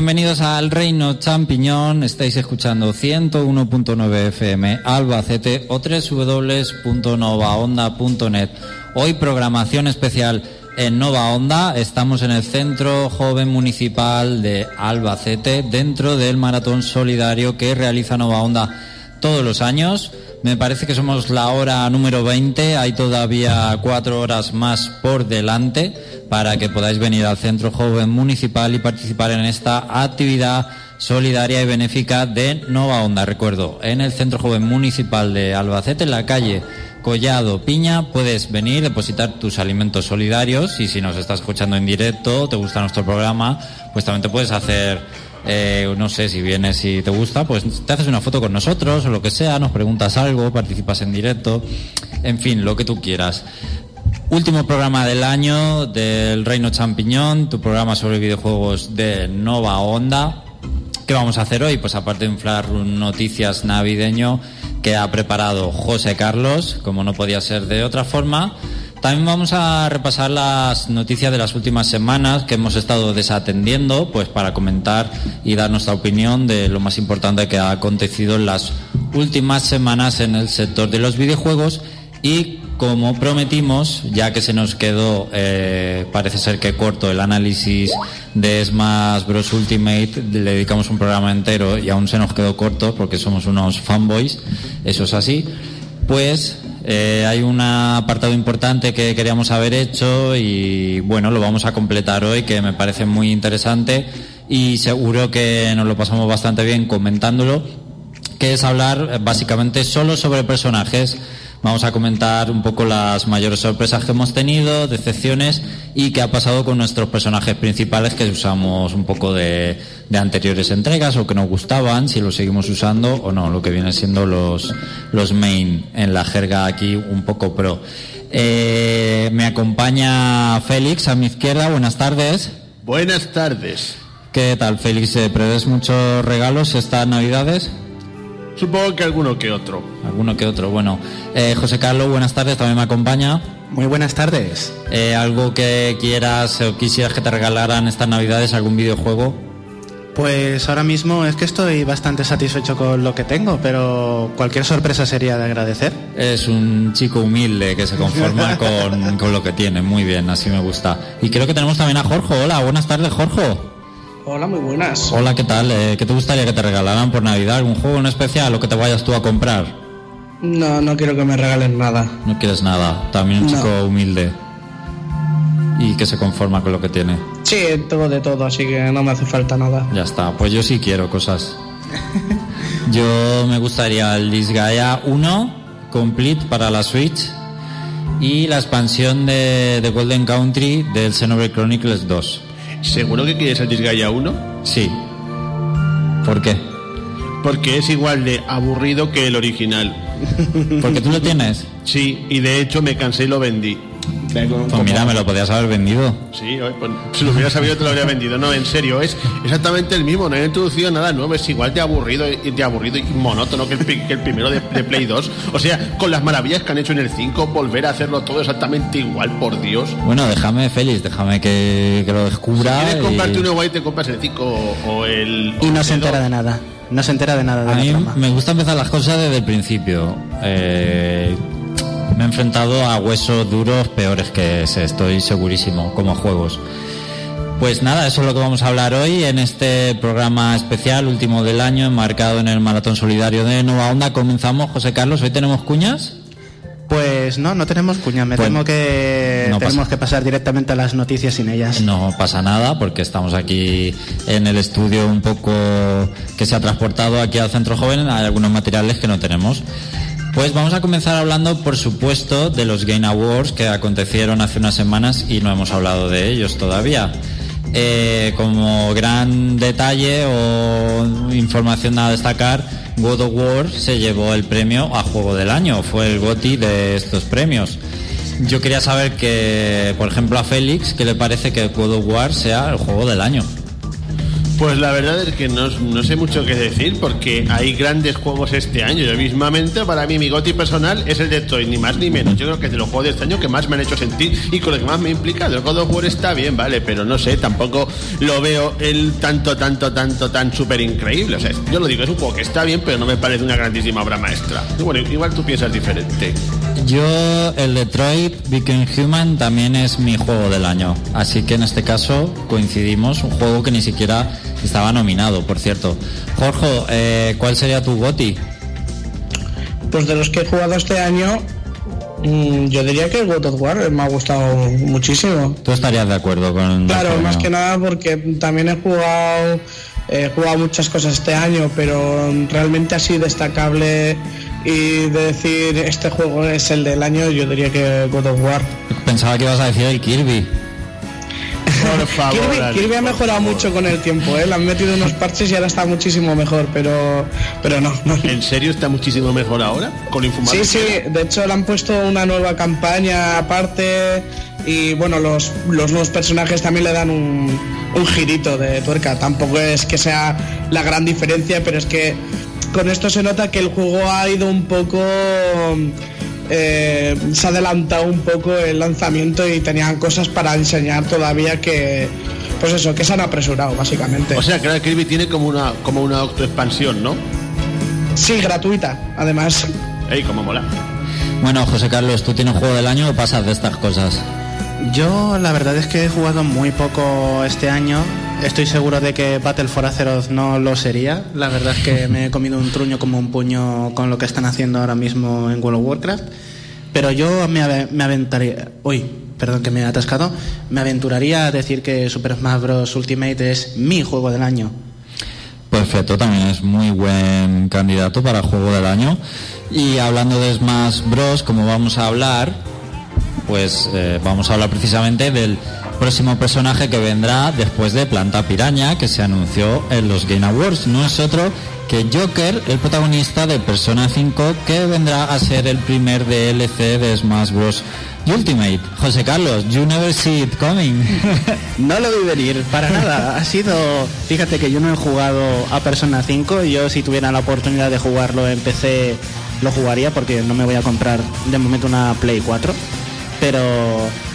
Bienvenidos al Reino Champiñón. Estáis escuchando 101.9 FM Albacete o www.novaonda.net. Hoy programación especial en Nova Onda. Estamos en el Centro Joven Municipal de Albacete dentro del maratón solidario que realiza Nova Onda todos los años. Me parece que somos la hora número 20. Hay todavía cuatro horas más por delante para que podáis venir al Centro Joven Municipal y participar en esta actividad solidaria y benéfica de Nova Onda. Recuerdo, en el Centro Joven Municipal de Albacete, en la calle Collado Piña, puedes venir, depositar tus alimentos solidarios y si nos estás escuchando en directo, te gusta nuestro programa, pues también te puedes hacer eh, no sé si vienes y te gusta, pues te haces una foto con nosotros o lo que sea, nos preguntas algo, participas en directo, en fin, lo que tú quieras. Último programa del año del Reino Champiñón, tu programa sobre videojuegos de Nova Onda. ¿Qué vamos a hacer hoy? Pues aparte de inflar noticias navideño que ha preparado José Carlos, como no podía ser de otra forma. También vamos a repasar las noticias de las últimas semanas que hemos estado desatendiendo, pues para comentar y dar nuestra opinión de lo más importante que ha acontecido en las últimas semanas en el sector de los videojuegos y como prometimos, ya que se nos quedó, eh, parece ser que corto el análisis de Smash Bros Ultimate, le dedicamos un programa entero y aún se nos quedó corto porque somos unos fanboys, eso es así, pues eh, hay un apartado importante que queríamos haber hecho y bueno, lo vamos a completar hoy que me parece muy interesante y seguro que nos lo pasamos bastante bien comentándolo, que es hablar eh, básicamente solo sobre personajes. Vamos a comentar un poco las mayores sorpresas que hemos tenido, decepciones y qué ha pasado con nuestros personajes principales que usamos un poco de, de anteriores entregas o que nos gustaban, si los seguimos usando o no, lo que vienen siendo los, los main en la jerga aquí un poco pro. Eh, me acompaña Félix a mi izquierda, buenas tardes. Buenas tardes. ¿Qué tal, Félix? ¿Prevés muchos regalos estas navidades? Supongo que alguno que otro. Alguno que otro, bueno. Eh, José Carlos, buenas tardes, también me acompaña. Muy buenas tardes. Eh, ¿Algo que quieras o quisieras que te regalaran estas navidades, algún videojuego? Pues ahora mismo es que estoy bastante satisfecho con lo que tengo, pero cualquier sorpresa sería de agradecer. Es un chico humilde que se conforma con, con lo que tiene, muy bien, así me gusta. Y creo que tenemos también a Jorge. Hola, buenas tardes, Jorge. Hola, muy buenas. Hola, ¿qué tal? Eh, ¿Qué te gustaría que te regalaran por Navidad? ¿Algún juego en especial o que te vayas tú a comprar? No, no quiero que me regalen nada. No quieres nada. También un No. chico humilde. Y que se conforma con lo que tiene. Sí, tengo de todo, así que no me hace falta nada. Ya está. Pues yo sí quiero cosas. Yo me gustaría el Disgaea 1 Complete para la Switch y la expansión de, de Golden Country del Xenoblade Chronicles 2. ¿Seguro que quieres el Disgaea 1? Sí. ¿Por qué? Porque es igual de aburrido que el original. Porque tú lo tienes. Sí, y de hecho me cansé y lo vendí. Pues mira, me lo podías haber vendido. Sí, pues, si lo hubiera sabido te lo habría vendido. No, en serio, es exactamente el mismo. No he introducido nada nuevo. Es igual de aburrido y de aburrido y monótono que el, que el primero de, de Play 2. O sea, con las maravillas que han hecho en el 5, volver a hacerlo todo exactamente igual, por Dios. Bueno, déjame, Félix, déjame que, que lo descubra. ¿Quieres y- comprarte uno guay te compras el 5 o, o el... Y o no el se entera de nada. No se entera de nada de A la mí trama. me gusta empezar las cosas desde el principio. Eh, me he enfrentado a huesos duros peores que ese, estoy segurísimo, como juegos. Pues nada, eso es lo que vamos a hablar hoy en este programa especial, último del año, enmarcado en el Maratón Solidario de Nueva Onda. Comenzamos, José Carlos, ¿hoy tenemos cuñas? Pues no, no tenemos cuña. Me Pues temo que no tenemos pasa. que pasar directamente a las noticias sin ellas. No pasa nada porque estamos aquí en el estudio un poco que se ha transportado aquí al centro joven. Hay algunos materiales que no tenemos. Pues vamos a comenzar hablando, por supuesto, de los Game Awards que acontecieron hace unas semanas y no hemos hablado de ellos todavía. Eh, como gran detalle o información a destacar, God of War se llevó el premio a Juego del Año, fue el GOTY de estos premios. Yo quería saber que, por ejemplo, a Félix, ¿qué le parece que God of War sea el juego del año? Pues la verdad es que no, no, sé mucho qué decir porque hay grandes juegos este año. Yo mismamente, para mí, mi goti personal es el de Toy, ni más ni menos. Yo creo que es de los juegos de este año que más me han hecho sentir y con lo que más me ha implicado. El God of War está bien, vale, pero no sé, tampoco lo veo el tanto, tanto, tanto, tan súper increíble. O sea, yo lo digo, es un juego que está bien, pero no me parece una grandísima obra maestra. Y bueno, igual tú piensas diferente. Yo, el Detroit Become Human también es mi juego del año. Así que en este caso coincidimos, un juego que ni siquiera estaba nominado, por cierto. Jorge, eh, ¿cuál sería tu GOTI? Pues de los que he jugado este año, mm, yo diría que el God of War me ha gustado muchísimo. ¿Tú estarías de acuerdo con Claro, más que nada porque también he jugado, he jugado muchas cosas este año, pero realmente así destacable y de decir este juego es el del año, yo diría que God of War. Pensaba que ibas a decir el Kirby. Por favor, Kirby, ha mejorado mucho con el tiempo, ¿eh? le han metido unos parches y ahora está muchísimo mejor, pero, pero no, no. ¿En serio está muchísimo mejor ahora? Con Sí, sí, de hecho le han puesto una nueva campaña aparte y bueno, los, los nuevos personajes también le dan un, un girito de tuerca. Tampoco es que sea la gran diferencia, pero es que con esto se nota que el juego ha ido un poco... Eh, se ha adelantado un poco el lanzamiento y tenían cosas para enseñar todavía que pues eso que se han apresurado básicamente. O sea que el Kirby tiene como una como una autoexpansión no sí gratuita además. Ey como mola. Bueno José Carlos tú tienes juego del año o pasas de estas cosas yo la verdad es que he jugado muy poco este año Estoy seguro de que Battle for Azeroth no lo sería. La verdad es que me he comido un truño como un puño con lo que están haciendo ahora mismo en World of Warcraft. Pero yo me, aventaría. Uy, perdón que me he atascado. Me aventuraría a decir que Super Smash Bros. Ultimate es mi juego del año. Perfecto, también es muy buen candidato para juego del año. Y hablando de Smash Bros, como vamos a hablar, pues eh, vamos a hablar precisamente del próximo personaje que vendrá después de Planta Piraña, que se anunció en los Game Awards. No es otro que Joker, el protagonista de Persona 5, que vendrá a ser el primer DLC de Smash Bros. Ultimate. José Carlos, you never see it coming. no lo vi venir, para nada. Ha sido, fíjate que yo no he jugado a Persona 5, yo si tuviera la oportunidad de jugarlo en PC lo jugaría porque no me voy a comprar de momento una Play 4 pero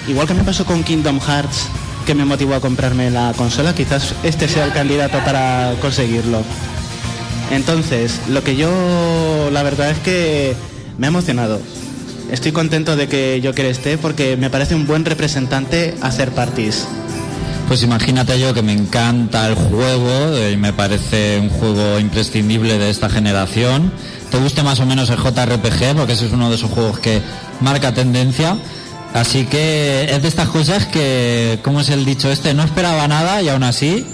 igual que me pasó con Kingdom Hearts, que me motivó a comprarme la consola, quizás este sea el candidato para conseguirlo. Entonces, lo que yo, la verdad es que me ha emocionado. Estoy contento de que Joker esté porque me parece un buen representante hacer parties. Pues imagínate yo que me encanta el juego y me parece un juego imprescindible de esta generación. Te guste más o menos el JRPG porque ese es uno de esos juegos que marca tendencia Así que es de estas cosas que, ¿cómo es el dicho este? No esperaba nada y aún así,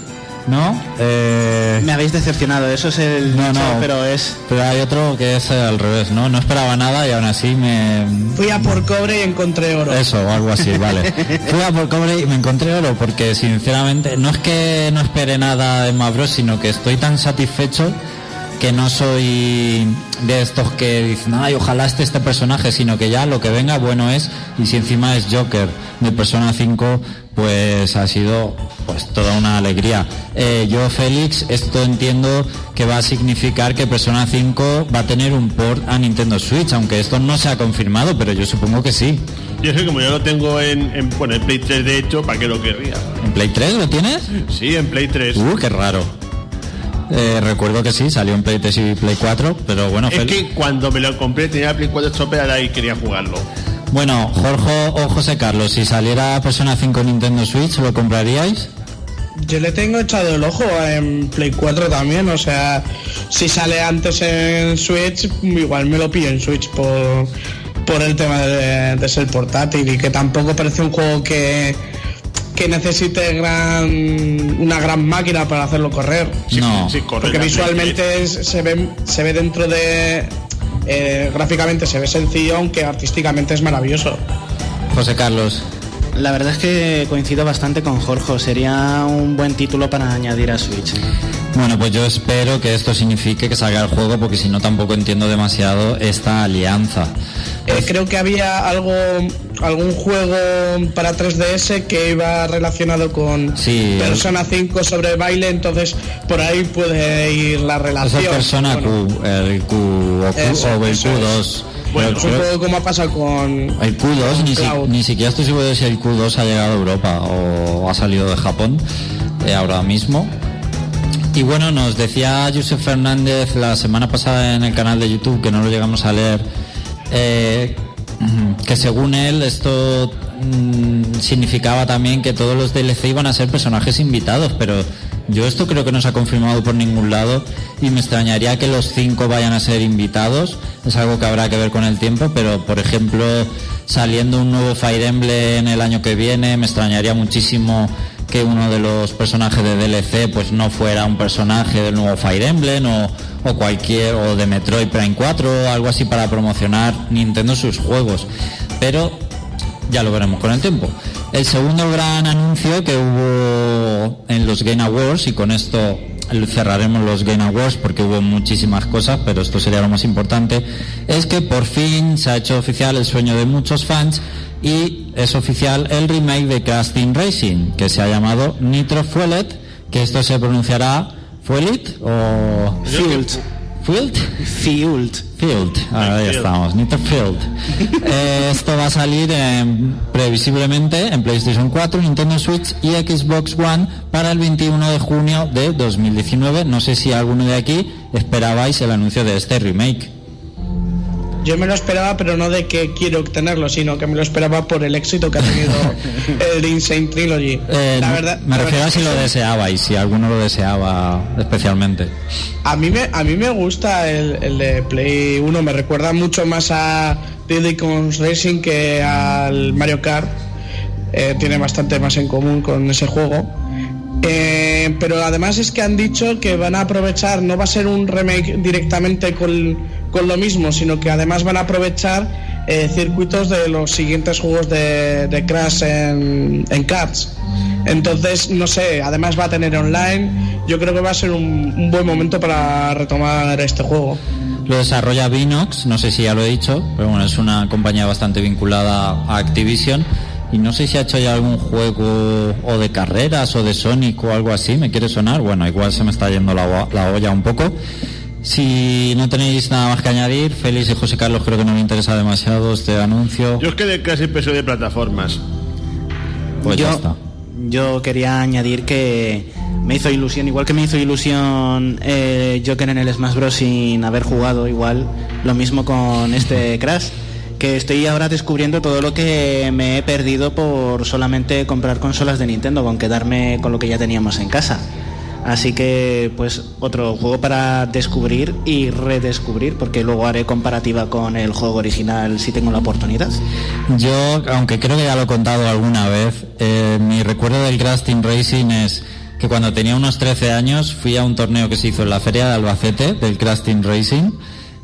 ¿no? Eh... Me habéis decepcionado, eso es el no, no, pero es... Pero hay otro que es al revés, ¿no? No esperaba nada y aún así me... Fui a por cobre y encontré oro. Eso, algo así, vale. Fui a por cobre y me encontré oro porque sinceramente no es que no espere nada de Mavros, sino que estoy tan satisfecho que no soy de estos que dicen, ay, ojalá esté este personaje, sino que ya lo que venga bueno es, y si encima es Joker de Persona 5, pues ha sido pues toda una alegría. Eh, yo, Félix, esto entiendo que va a significar que Persona 5 va a tener un port a Nintendo Switch, aunque esto no se ha confirmado, pero yo supongo que sí. Yo sé, como yo lo tengo en, en, bueno, en Play 3 de hecho, ¿para qué lo querría? ¿En Play 3 lo tienes? Sí, en Play 3. Uh, qué raro. Eh, recuerdo que sí, salió en Play 3 y Play 4, pero bueno. Es que cuando me lo compré tenía Play 4 estropeada y quería jugarlo. Bueno, Jorge o José Carlos, si saliera Persona 5 Nintendo Switch, ¿lo compraríais? Yo le tengo echado el ojo en Play 4 también, o sea, si sale antes en Switch, igual me lo pillo en Switch por, por el tema de, de ser portátil y que tampoco parece un juego que que necesite gran, una gran máquina para hacerlo correr. no, porque visualmente se, ve, se ve dentro de... Eh, gráficamente se ve sencillo, aunque artísticamente es maravilloso. José Carlos. La verdad es que coincido bastante con Jorge, sería un buen título para añadir a Switch. Bueno, pues yo espero que esto signifique que salga el juego, porque si no tampoco entiendo demasiado esta alianza. Eh, creo que había algo, algún juego para 3DS que iba relacionado con Sí, Persona 5 sobre baile, entonces por ahí puede ir la Esa relación. persona Bueno, Q, el Q o, Q, Eso, o el eso Q2. Bueno, es un como ha pasado con... el Q2 ni, si- Cloud. ni siquiera estoy seguro de si el Q2 ha llegado a Europa o ha salido de Japón eh, ahora mismo. Y bueno, nos decía Josep Fernández la semana pasada en el canal de YouTube, que no lo llegamos a leer, eh, que según él esto mm, significaba también que todos los DLC iban a ser personajes invitados, pero yo esto creo que no se ha confirmado por ningún lado y me extrañaría que los cinco vayan a ser invitados. Es algo que habrá que ver con el tiempo, pero por ejemplo, saliendo un nuevo Fire Emblem el año que viene, me extrañaría muchísimo que uno de los personajes de DLC pues no fuera un personaje del nuevo Fire Emblem o, o cualquier o de Metroid Prime 4 o algo así para promocionar Nintendo sus juegos. Pero ya lo veremos con el tiempo. El segundo gran anuncio que hubo en los Game Awards, y con esto cerraremos los Game Awards porque hubo muchísimas cosas, pero esto sería lo más importante, es que por fin se ha hecho oficial el sueño de muchos fans y es oficial el remake de Casting Racing, que se ha llamado Nitro Fuelet, que esto se pronunciará Fuelit o Field. Field. Field. Field, ahí Field. estamos, Nitro Field. Eh, esto va a salir en- previsiblemente en PlayStation 4, Nintendo Switch y Xbox One para el 21 de junio de 2019. No sé si alguno de aquí esperabais el anuncio de este remake. Yo me lo esperaba, pero no de que quiero obtenerlo, sino que me lo esperaba por el éxito que ha tenido el Insane Trilogy. Eh, la verdad, me la refiero verdad a si lo que deseabais, si alguno lo deseaba especialmente. a mí me a mí me gusta el, el de Play 1, me recuerda mucho más a Diddy Racing que al Mario Kart. Eh, tiene bastante más en común con ese juego. Eh, pero además es que han dicho que van a aprovechar, no va a ser un remake directamente con, con lo mismo, sino que además van a aprovechar eh, circuitos de los siguientes juegos de, de Crash en, en. Entonces, no sé, además va a tener online. Yo creo que va a ser un, buen momento para retomar este juego. Lo desarrolla Vinox, no sé si ya lo he dicho, pero bueno, es una compañía bastante vinculada a Activision. Y no sé si ha hecho ya algún juego o de carreras o de Sonic o algo así, ¿me quiere sonar? Bueno, igual se me está yendo la, la olla un poco. Si no tenéis nada más que añadir, Félix y José Carlos creo que no me interesa demasiado este anuncio. Yo es que de casi peso de plataformas. Pues ya yo, está. yo quería añadir que me hizo ilusión, igual que me hizo ilusión eh, Joker en el Smash Bros. sin haber jugado igual, lo mismo con este Crash, que estoy ahora descubriendo todo lo que me he perdido por solamente comprar consolas de Nintendo, con quedarme con lo que ya teníamos en casa. Así que, pues, otro juego para descubrir y redescubrir, porque luego haré comparativa con el juego original si tengo la oportunidad. Yo, aunque creo que ya lo he contado alguna vez, eh, mi recuerdo del Crash Racing es que cuando tenía unos 13 años fui a un torneo que se hizo en la feria de Albacete del Crash Racing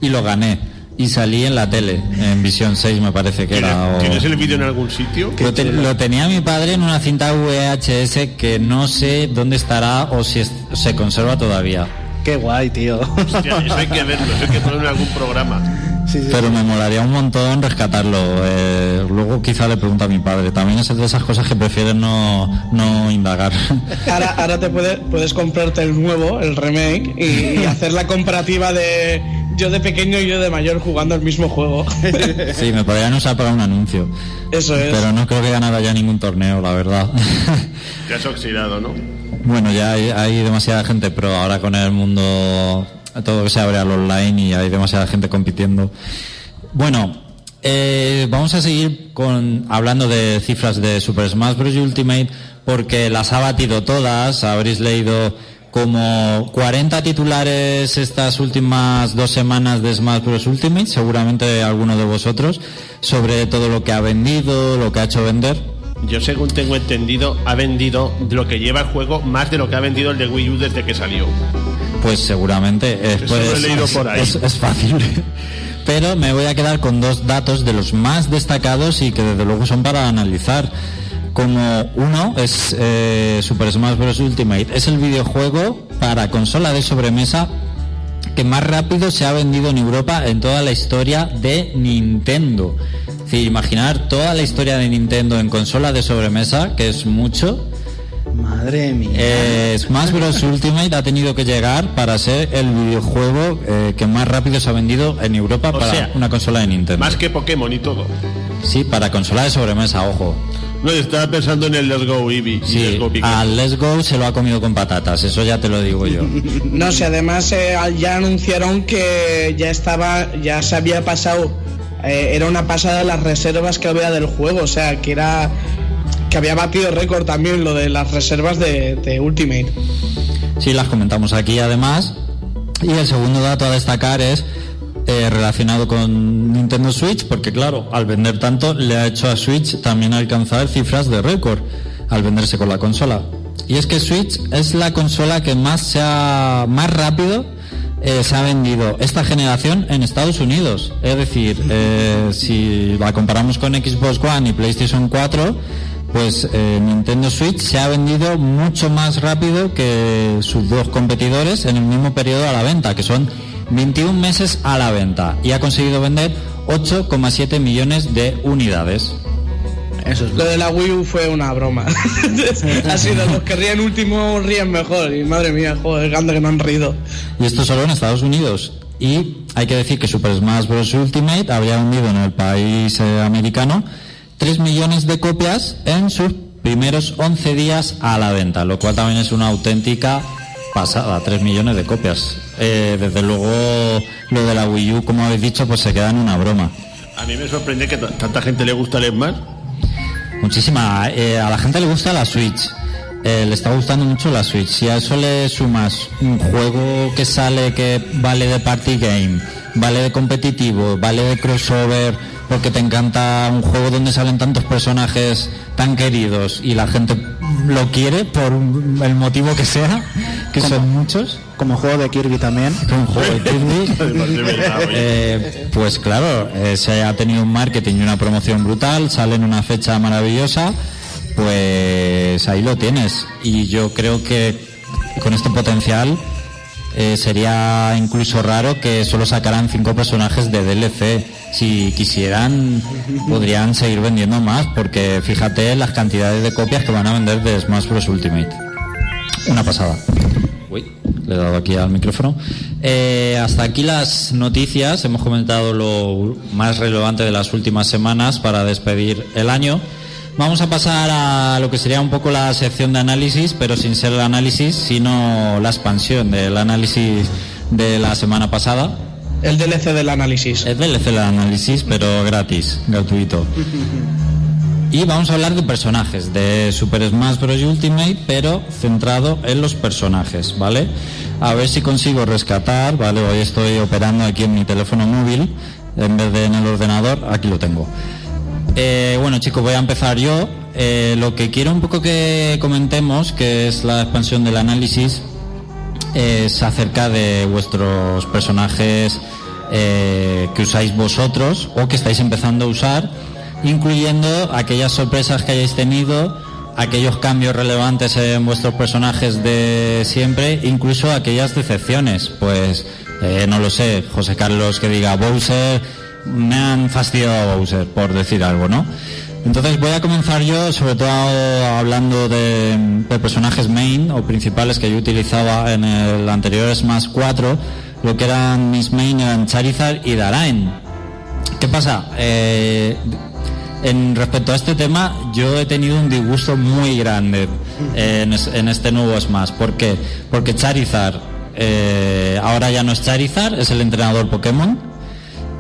y lo gané. Y salí en la tele, en Visión 6 me parece que era. ¿Tienes, o- tienes el vídeo en algún sitio? lo, te- lo tenía mi padre en una cinta VHS que no sé dónde estará o si es- se conserva todavía. Qué guay, tío. Hostia, eso hay que verlo, eso hay que ponerlo en algún programa. Sí, sí. Pero me molaría un montón rescatarlo. Eh, luego quizá le pregunto a mi padre. También es de esas cosas que prefieren no, no indagar. Ahora, ahora te puede- puedes comprarte el nuevo, el remake, y, y hacer la comparativa de yo de pequeño y yo de mayor jugando el mismo juego. Sí, me podrían usar para un anuncio. Eso es. Pero no creo que ganara ya ningún torneo, la verdad. Te has oxidado, ¿no? bueno, ya hay, hay demasiada gente, pero ahora con el mundo, todo que se abre al online y hay demasiada gente compitiendo. Bueno, eh, vamos a seguir con hablando de cifras de Super Smash Bros. Ultimate porque las ha batido todas. Habréis leído como 40 titulares estas últimas dos semanas de Smash Bros. Ultimate, seguramente alguno de vosotros, sobre todo lo que ha vendido, lo que ha hecho vender. Yo según tengo entendido, ha vendido lo que lleva el juego más de lo que ha vendido el de Wii U desde que salió. Pues seguramente eh, Eso pues, lo he leído es, por ahí. es- es fácil. Pero me voy a quedar con dos datos de los más destacados y que desde luego son para analizar. Como uno es eh, Super Smash Bros. Ultimate, es el videojuego para consola de sobremesa que más rápido se ha vendido en Europa en toda la historia de Nintendo. Es decir, imaginar toda la historia de Nintendo en consola de sobremesa, que es mucho. Madre mía. Eh, Smash Bros. Ultimate ha tenido que llegar para ser el videojuego eh, que más rápido se ha vendido en Europa O para sea, una consola de Nintendo. Más que Pokémon y todo. Sí, para consola de sobremesa, ojo. No, yo estaba pensando en el Let's Go Eevee. y Sí, Let's Go Pikachu. al Let's Go se lo ha comido con patatas, eso ya te lo digo yo. No sé, además eh, ya anunciaron que ya estaba, ya se había pasado, eh, era una pasada las reservas que había del juego, o sea, que era que había batido récord también lo de las reservas de, de Ultimate. Sí, las comentamos aquí además. Y el segundo dato a destacar es eh, relacionado con Nintendo Switch, porque claro, al vender tanto le ha hecho a Switch también alcanzar cifras de récord al venderse con la consola. Y es que Switch es la consola que más se ha, más rápido eh, se ha vendido esta generación en Estados Unidos. Es decir, eh, si la comparamos con Xbox One y PlayStation 4, pues Nintendo Switch se ha vendido mucho más rápido que sus dos competidores en el mismo periodo a la venta, que son 21 meses a la venta, y ha conseguido vender 8,7 millones de unidades. Eso es Lo de la Wii U fue una broma. ha sido los que ríen último ríen mejor y madre mía, joder, grande que no han reído. Y esto solo en Estados Unidos. Y hay que decir que Super Smash Bros. Ultimate había vendido en el país eh, americano 3 millones de copias en sus primeros 11 días a la venta, lo cual también es una auténtica pasada, 3 millones de copias. Eh, desde luego lo de la Wii U, como habéis dicho, pues se queda en una broma. A mí me sorprende que tanta gente le gusta el Smash. Muchísima. eh, a la gente le gusta la Switch. Eh, le está gustando mucho la Switch. Si a eso le sumas un juego que sale que vale de party game, vale de competitivo, vale de crossover, porque te encanta un juego donde salen tantos personajes tan queridos y la gente lo quiere por el motivo que sea, que son muchos, Como juego de Kirby también. juego de Kirby. Eh, pues claro, eh, se ha tenido un marketing y una promoción brutal, sale en una fecha maravillosa, pues ahí lo tienes. Y yo creo que con este potencial eh, sería incluso raro que solo sacaran cinco personajes de DLC. Si quisieran, podrían seguir vendiendo más, porque fíjate las cantidades de copias que van a vender de Smash Bros. Ultimate. Una pasada. Uy, le he dado aquí al micrófono. Eh, hasta aquí las noticias. Hemos comentado lo más relevante de las últimas semanas para despedir el año. Vamos a pasar a lo que sería un poco la sección de análisis, pero sin ser el análisis, sino la expansión del análisis de la semana pasada. El DLC del análisis. Es DLC el análisis, pero gratis, gratuito. Y vamos a hablar de personajes, de Super Smash Bros. Ultimate, pero centrado en los personajes, ¿vale? A ver si consigo rescatar, ¿vale? Hoy estoy operando aquí en mi teléfono móvil, en vez de en el ordenador, aquí lo tengo. Eh, bueno chicos, voy a empezar yo. Eh, lo que quiero un poco que comentemos, que es la expansión del análisis, es acerca de vuestros personajes eh, que usáis vosotros o que estáis empezando a usar, incluyendo aquellas sorpresas que hayáis tenido, aquellos cambios relevantes en vuestros personajes de siempre, incluso aquellas decepciones. Pues eh, no lo sé, José Carlos que diga Bowser, me han fastidiado a Bowser, por decir algo, ¿no? Entonces voy a comenzar yo, sobre todo hablando de, personajes main o principales que yo utilizaba en el anterior Smash 4. Lo que eran mis main eran Charizard y Darain. ¿Qué pasa? Eh, en respecto a este tema, yo he tenido un disgusto muy grande en este nuevo Smash. ¿Por qué? Porque Charizard eh, ahora ya no es Charizard, es el entrenador Pokémon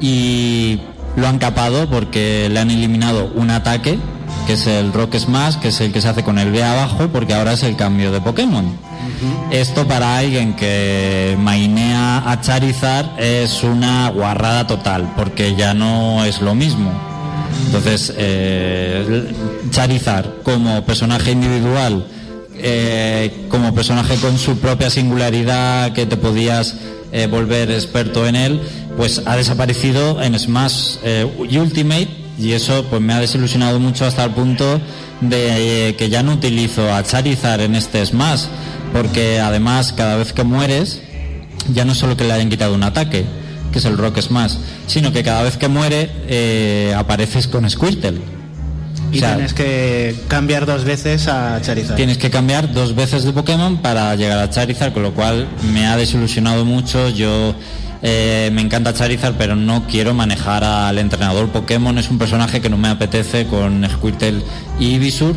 y lo han capado porque le han eliminado un ataque que es el Rock Smash, que es el que se hace con el B abajo, porque ahora es el cambio de Pokémon. Esto para alguien que mainea a Charizard es una guarrada total, porque ya no es lo mismo. Entonces, eh, Charizard como personaje individual, eh, como personaje con su propia singularidad que te podías eh, volver experto en él, pues ha desaparecido en Smash eh, y Ultimate y eso pues me ha desilusionado mucho hasta el punto de eh, que ya no utilizo a Charizard en este Smash porque además cada vez que mueres ya no solo que le hayan quitado un ataque, que es el Rock Smash, sino que cada vez que muere eh, apareces con Squirtle. Y O sea, tienes que cambiar dos veces a Charizard. Tienes que cambiar dos veces de Pokémon para llegar a Charizard, con lo cual me ha desilusionado mucho. Yo eh, me encanta Charizard, pero no quiero manejar al entrenador Pokémon. Es un personaje que no me apetece con Squirtle y Ivysaur.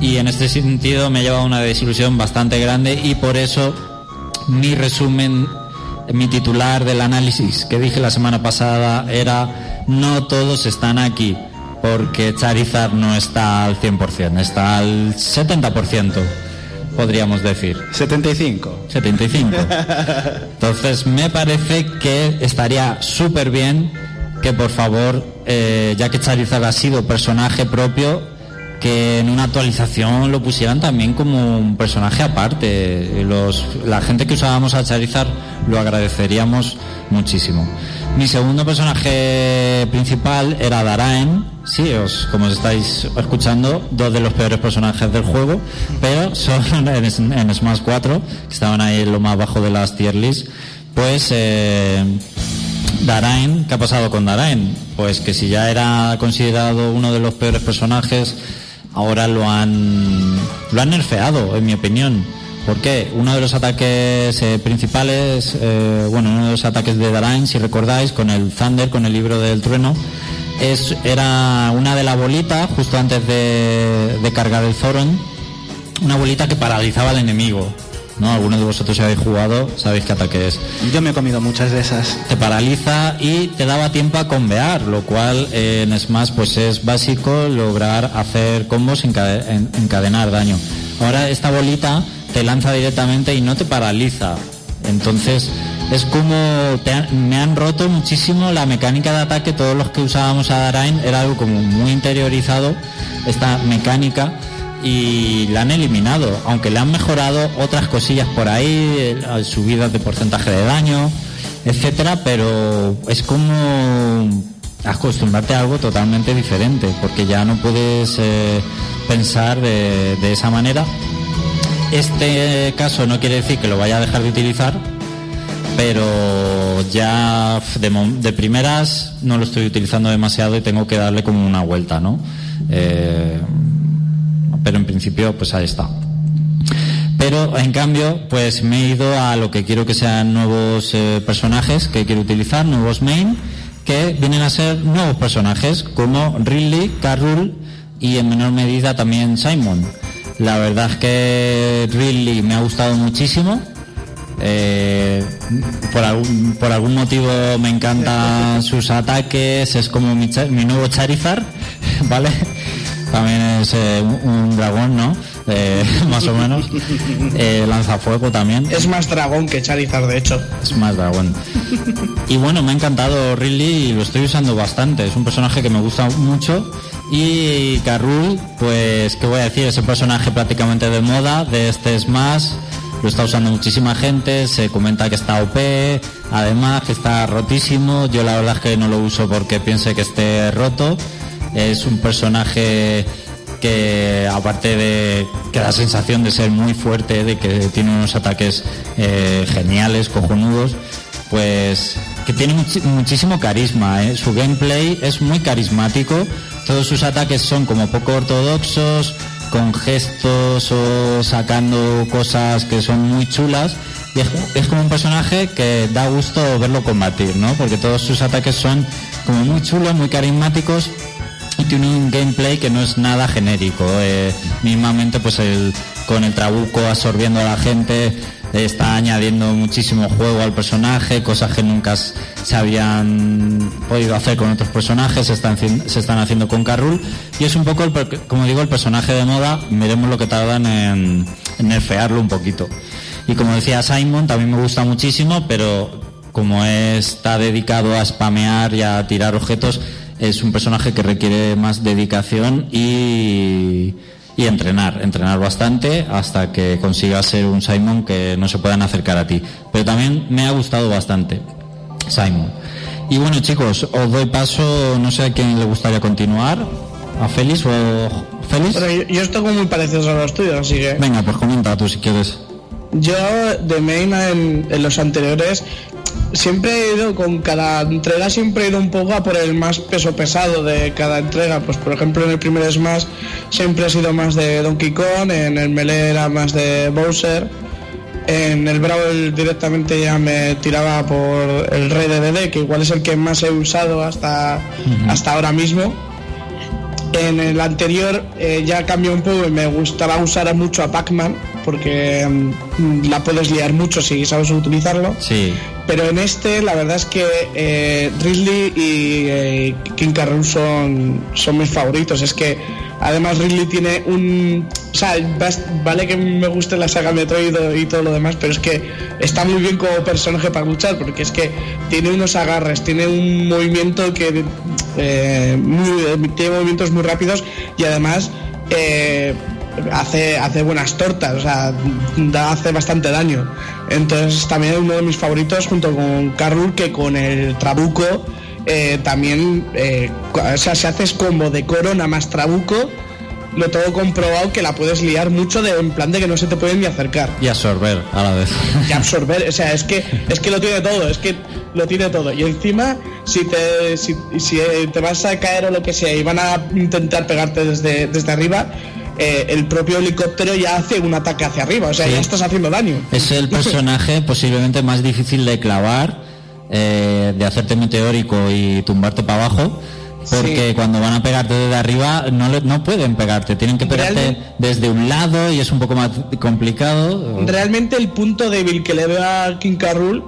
Y en este sentido me ha llevado a una desilusión bastante grande y por eso mi resumen, mi titular del análisis que dije la semana pasada era no todos están aquí porque Charizard no está al 100%, está al 70%, podríamos decir. 75. 75. Entonces me parece que estaría súper bien que por favor, eh, ya que Charizard ha sido personaje propio, que en una actualización lo pusieran también como un personaje aparte. Los, la gente que usábamos a Charizard lo agradeceríamos muchísimo. Mi segundo personaje principal era Daraen. Sí, os, como os estáis escuchando, dos de los peores personajes del juego, pero son en, en Smash 4, que estaban ahí en lo más bajo de las tier list. Pues eh, Darain, ¿qué ha pasado con Darain? Pues que si ya era considerado uno de los peores personajes, ahora lo han lo han nerfeado, en mi opinión. ¿Por qué? Uno de los ataques eh, principales, eh, bueno, uno de los ataques de Darain, si recordáis, con el Thunder, con el libro del trueno, es, era una de la bolita, justo antes de, de cargar el Zoron, una bolita que paralizaba al enemigo. ¿no? Algunos de vosotros si habéis jugado, sabéis qué ataque es Yo me he comido muchas de esas. te paraliza y te daba tiempo a convear, lo cual eh, en Smash pues es básico lograr hacer combos encade- en- encadenar daño. Ahora esta bolita te lanza directamente y no te paraliza. Entonces es como te me han roto muchísimo la mecánica de ataque. Todos los que usábamos a Darain era algo como muy interiorizado esta mecánica y la han eliminado, aunque le han mejorado otras cosillas por ahí, eh, subidas de porcentaje de daño, etcétera, pero es como acostumbrarte a algo totalmente diferente, porque ya no puedes eh, pensar de esa manera. Este caso no quiere decir que lo vaya a dejar de utilizar, pero ya de primeras no lo estoy utilizando demasiado y tengo que darle como una vuelta, ¿no? Eh, pero en principio pues ahí está. Pero en cambio, pues me he ido a lo que quiero que sean nuevos eh, personajes que quiero utilizar, nuevos main, que vienen a ser nuevos personajes como Ridley, Carrul y en menor medida también Simon. La verdad es que Ridley me ha gustado muchísimo. Eh, por, algún, por algún motivo me encantan sus ataques, es como mi, mi nuevo Charizard, ¿vale? También es eh, un, un dragón, ¿no? Eh, más o menos. Eh, lanzafuego también. Es más dragón que Charizard, de hecho. Es más dragón. Y bueno, me ha encantado Ridley y lo estoy usando bastante. Es un personaje que me gusta mucho. Y Carrul, pues, ¿qué voy a decir? Es un personaje prácticamente de moda de este Smash. Lo está usando muchísima gente. Se comenta que está OP. Además, que está rotísimo. Yo la verdad es que no lo uso porque piense que esté roto. Es un personaje que aparte de que da sensación de ser muy fuerte, de que tiene unos ataques eh, geniales, cojonudos, pues que tiene muchísimo carisma. ¿eh? Su gameplay es muy carismático, todos sus ataques son como poco ortodoxos, con gestos o sacando cosas que son muy chulas. Y es, es como un personaje que da gusto verlo combatir, ¿no? Porque todos sus ataques son como muy chulos, muy carismáticos tiene un gameplay que no es nada genérico. eh, mismamente, pues el, con el trabuco absorbiendo a la gente, está añadiendo muchísimo juego al personaje, cosas que nunca se habían podido hacer con otros personajes, se están, se están haciendo con Carrul. Y es un poco, el, como digo, el personaje de moda. Veremos lo que tardan en, en nerfearlo un poquito. Y como decía Simon, también me gusta muchísimo, pero como está dedicado a spamear y a tirar objetos, es un personaje que requiere más dedicación y, y entrenar, entrenar bastante hasta que consiga ser un Simon que no se puedan acercar a ti. Pero también me ha gustado bastante Simon. Y bueno chicos, os doy paso, no sé a quién le gustaría continuar, a Félix o Félix. Pero yo, yo estoy muy parecidos a los tuyos, así que. Venga, pues comenta tú si quieres. Yo de main en, en los anteriores siempre he ido con cada entrega siempre he ido un poco a por el más peso pesado de cada entrega pues por ejemplo en el primer Smash siempre ha sido más de Donkey Kong en el Melee era más de Bowser en el Brawl directamente ya me tiraba por el Rey de DD que igual es el que más he usado hasta hasta ahora mismo en el anterior eh, ya cambió un poco y me gustaba usar mucho a Pac-Man porque mm, la puedes liar mucho si sabes utilizarlo. Sí. Pero en este la verdad es que eh, Ridley y eh, King Carroll son, son mis favoritos. Es que además Ridley tiene un... O sea, vale que me guste la saga Metroid y todo lo demás, pero es que está muy bien como personaje para luchar, porque es que tiene unos agarres, tiene un movimiento que eh, tiene movimientos muy rápidos y además eh, hace, hace buenas tortas, o sea, da, hace bastante daño. Entonces también es uno de mis favoritos junto con Carrul que con el Trabuco eh, también, eh, o sea, si haces combo de corona más Trabuco, lo tengo comprobado que la puedes liar mucho de, en plan de que no se te pueden ni acercar Y absorber a la vez. y absorber, o sea, es que es que lo tiene todo, es que lo tiene todo. Y encima, si te si, si, te vas a caer o lo que sea y van a intentar pegarte desde, desde arriba, eh, el propio helicóptero ya hace un ataque hacia arriba, o sea, Sí. ya estás haciendo daño. Es el personaje posiblemente más difícil de clavar, eh, de hacerte meteórico y tumbarte para abajo. Porque Sí. cuando van a pegarte desde arriba no, le- no pueden pegarte, tienen que pegarte Realmente- desde un lado y es un poco más complicado. Realmente el punto débil que le veo a King Carrul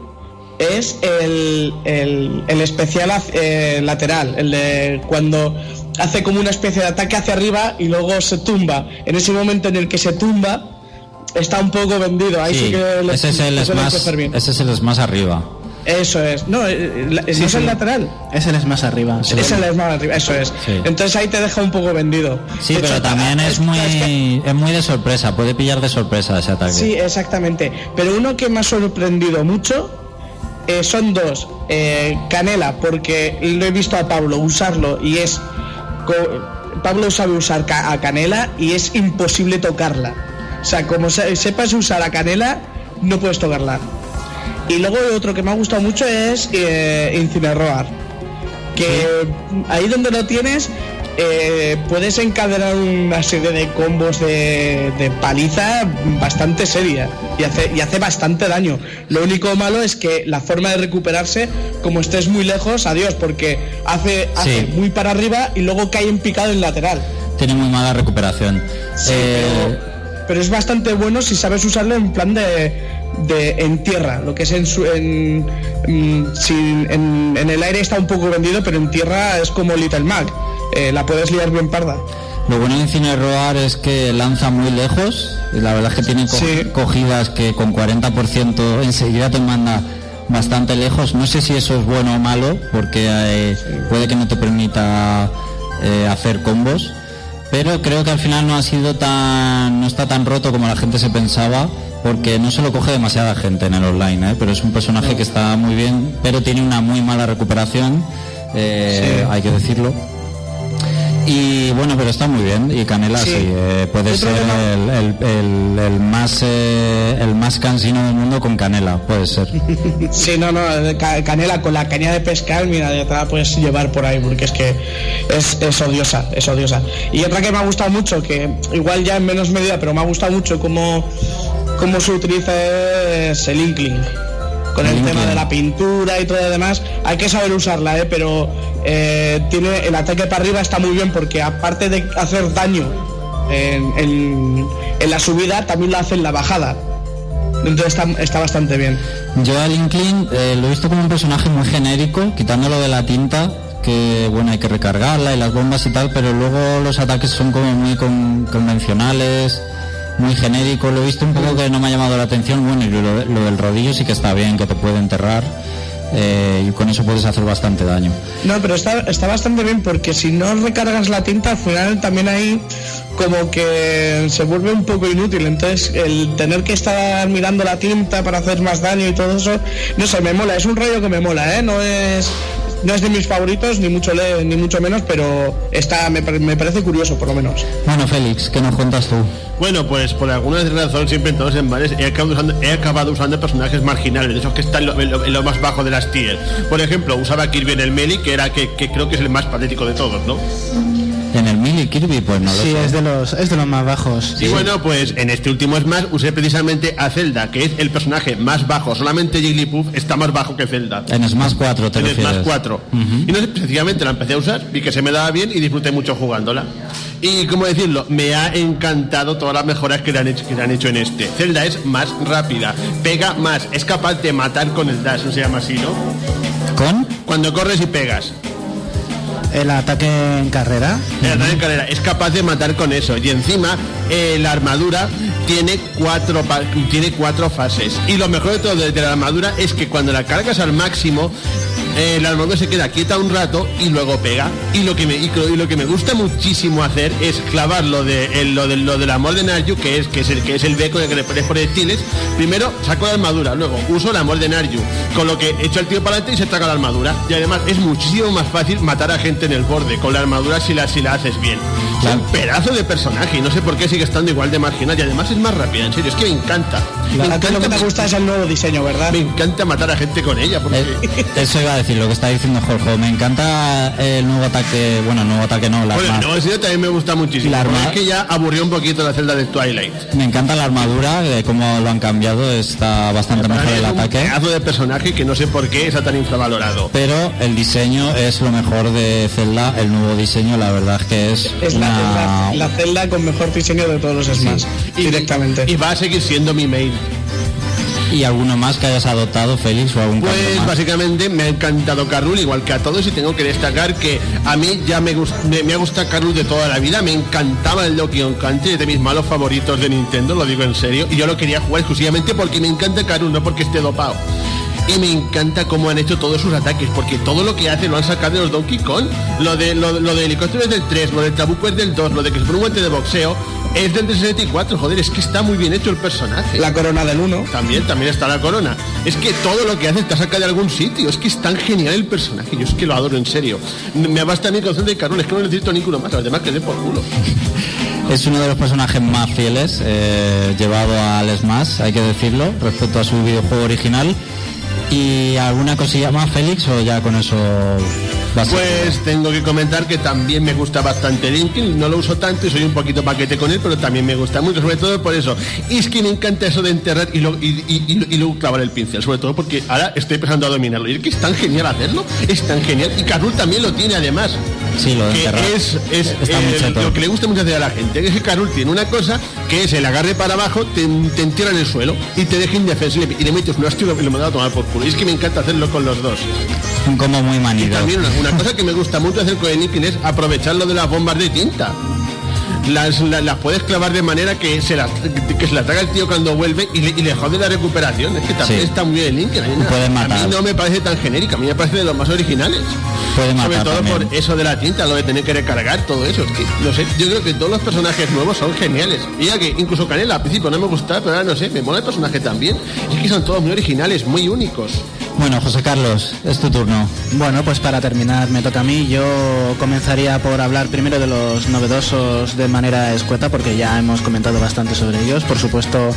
es el, el, el especial eh, lateral, el de cuando hace como una especie de ataque hacia arriba y luego se tumba. En ese momento en el que se tumba, está un poco vendido. Ahí sí, Sí, que le- ese es el ese es el más arriba. Eso es. No, eh, la- Sí, no es sí. el lateral. Ese es más arriba. sí. Es el más arriba, eso es. Sí. Entonces ahí te deja un poco vendido. Sí, De pero hecho, también es muy, que- es muy de sorpresa, puede pillar de sorpresa ese ataque. Sí, exactamente. Pero uno que me ha sorprendido mucho eh, son dos. Eh, Canela, porque lo he visto a Pablo usarlo y es... Pablo sabe usar ca- a Canela y es imposible tocarla. O sea, como se- sepas usar a Canela, no puedes tocarla. Y luego otro que me ha gustado mucho es eh, Incineroar. Que ahí donde lo tienes, eh, puedes encadenar una serie de combos de, de paliza bastante seria y hace, y hace bastante daño. Lo único malo es que la forma de recuperarse, como estés muy lejos, adiós, porque hace, hace Sí. muy para arriba y luego cae en picado en lateral. Tiene muy mala recuperación. Sí, Eh, pero, pero es bastante bueno si sabes usarlo en plan de, de en tierra, lo que es en su, en, mm, en, en el aire está un poco vendido, pero en tierra es como Little Mac, eh, la puedes liar bien parda. Lo bueno de Incineroar es que lanza muy lejos. y La verdad es que tiene co- Sí. cogidas que con 40% enseguida te manda bastante lejos. No sé si eso es bueno o malo, porque eh, puede que no te permita eh, hacer combos. Pero creo que al final no ha sido tan. no está tan roto como la gente se pensaba. Porque no se lo coge demasiada gente en el online, ¿eh? pero es un personaje que está muy bien, pero tiene una muy mala recuperación, eh, Sí. hay que decirlo. Y bueno, pero está muy bien. Y Canela sí, Sí. eh, puede ser el, el- el- el más eh, el más cansino del mundo con Canela, puede ser. Sí, no, no, canela con la caña de pescar, mira, ya te la puedes llevar por ahí, porque es que es, es odiosa, es odiosa. Y otra que me ha gustado mucho, que igual ya en menos medida, pero me ha gustado mucho cómo, cómo se utiliza es el Inkling. Con el, tema de la pintura y todo lo demás, hay que saber usarla, ¿eh? pero eh, tiene el ataque para arriba está muy bien porque aparte de hacer daño en, en- en la subida, también lo hace en la bajada. Entonces está, está bastante bien. Yo al Inkling eh, lo he visto como un personaje muy genérico, quitándolo de la tinta, que bueno, hay que recargarla y las bombas y tal, pero luego los ataques son como muy con- convencionales, muy genéricos. Lo he visto un poco que no me ha llamado la atención. Bueno, y lo, lo del rodillo sí que está bien, que te puede enterrar. eh, y con eso puedes hacer bastante daño. No, pero está, está bastante bien porque si no recargas la tinta, al final también ahí como que se vuelve un poco inútil. Entonces, el tener que estar mirando la tinta para hacer más daño y todo eso, no sé, me mola. Es un rollo que me mola, ¿eh? No es. No es de mis favoritos, ni mucho le- ni mucho menos, pero está, me, me parece curioso por lo menos. Bueno, Félix, ¿qué nos cuentas tú? Bueno, pues por alguna razón, siempre en todos los embares, he acabado usando, he acabado usando personajes marginales, de esos que están en lo, en lo- en lo más bajo de las tier. Por ejemplo, usaba Kirby en el Melee, que era que, que creo que es el más patético de todos, ¿no? En el Mili Kirby, pues no lo Sí, sé. es de los, es de los más bajos. Y bueno, pues en este último Smash usé precisamente a Zelda, que es el personaje más bajo. Solamente Jigglypuff está más bajo que Zelda. En Smash 4 te En refieres. Smash 4. Y no sé, sencillamente la empecé a usar, vi que se me daba bien y disfruté mucho jugándola. Y como decirlo, me ha encantado todas las mejoras que le han hecho, que le han hecho en este. Zelda es más rápida, pega más, es capaz de matar con el dash, no se llama así, ¿no? ¿Con? Cuando corres y pegas. El ataque en carrera. El ataque en carrera. Es capaz de matar con eso. Y encima eh, la armadura tiene cuatro tiene cuatro fases. Y lo mejor de todo de la armadura es que cuando la cargas al máximo eh, la armadura se queda quieta un rato y luego pega. Y lo que me y, lo- y lo que me gusta muchísimo hacer es clavar lo de el- lo de lo del amor de Narju que es que es el que es el beco en el que le pones proyectiles primero saco la armadura luego uso el amor de Narju con lo que echo el tío para adelante y se traga la armadura. Y además es muchísimo más fácil matar a gente en el borde con la armadura si la si la haces bien. Es un pedazo de personaje y no sé por qué sigue estando igual de marginal. Y además es más rápida en serio es que me encanta. Me ti lo que encanta, gusta es el nuevo diseño, ¿verdad? me encanta matar a gente con ella porque Eh, eso iba a decir lo que está diciendo Jorge. Me encanta el nuevo ataque, bueno, el nuevo ataque no, la Bueno, arma- no, también me gusta muchísimo. La arma- Es que ya aburrió un poquito la celda de Twilight. Me encanta la armadura, de cómo lo han cambiado, está bastante mejor el un ataque. pedazo de personaje que no sé por qué está tan infravalorado. Pero el diseño es lo mejor de Zelda, el nuevo diseño, la verdad es que es, Es la, una... es la- la celda con mejor diseño de todos los Smash, Y- directamente. Y va a seguir siendo mi main. ¿Y alguno más que hayas adoptado, Félix, o algún Pues más? básicamente me ha encantado Carul igual que a todos y tengo que destacar que a mí ya me, me, me ha gustado Carul de toda la vida, me encantaba el Donkey Kong Country, es de mis malos favoritos de Nintendo, lo digo en serio, y yo lo quería jugar exclusivamente porque me encanta Carul, no porque esté dopado. Y me encanta cómo han hecho todos sus ataques, porque todo lo que hace lo han sacado de los Donkey Kong. Lo de, lo, lo de helicóptero es del 3, lo del trabuco es del 2, lo de que se pone un guante de boxeo es del 64. Joder, es que está muy bien hecho el personaje. La corona del 1. También, también está la corona. Es que todo lo que hace está sacado de algún sitio. Es que es tan genial el personaje. Yo es que lo adoro en serio. Me basta a mí con de Carol, es que no necesito ninguno más. Los demás que den por culo. Es uno de los personajes más fieles eh, llevado al Smash, hay que decirlo, respecto a su videojuego original. ¿Y alguna cosilla más, Félix, o ya con eso Pues tengo que comentar que también me gusta bastante Linkin. No lo uso tanto y soy un poquito paquete con él, pero también me gusta mucho, sobre todo por eso. Es que me encanta eso de enterrar y, lo- y- y luego clavar el pincel, sobre todo porque ahora estoy empezando a dominarlo. Y es que es tan genial hacerlo, es tan genial. Y Carul también lo tiene además. Sí, lo de que enterrar. es, es lo que le gusta mucho hacer a la gente. Es que Carul tiene una cosa que es el agarre para abajo, te, te entierra en el suelo y te deja indefenso y le, y le metes un y lo, y mandas a tomar por culo. Y es que me encanta hacerlo con los dos. un combo muy Y manido. también una, una cosa que me gusta mucho hacer con el Nippin es aprovechar lo de las bombas de tinta. Las, la- las puedes clavar de manera que se las que se la traga el tío cuando vuelve y le, y le jode la recuperación. Es que también Sí. está muy bien el. A mí, Puede a matar. mí no me parece tan genérica, a mí me parece de los más originales. Puede Sobre todo también. por eso de la tinta, lo de tener que recargar, todo eso. Es que, no sé, yo creo que todos los personajes nuevos son geniales. Mira que incluso Canela al principio no me gustaba, pero ahora no sé, me mola el personaje también. Es que son todos muy originales, muy únicos. Bueno, José Carlos, es tu turno. Bueno, pues para terminar me toca a mí. Yo comenzaría por hablar primero de los novedosos de manera escueta, porque ya hemos comentado bastante sobre ellos. Por supuesto,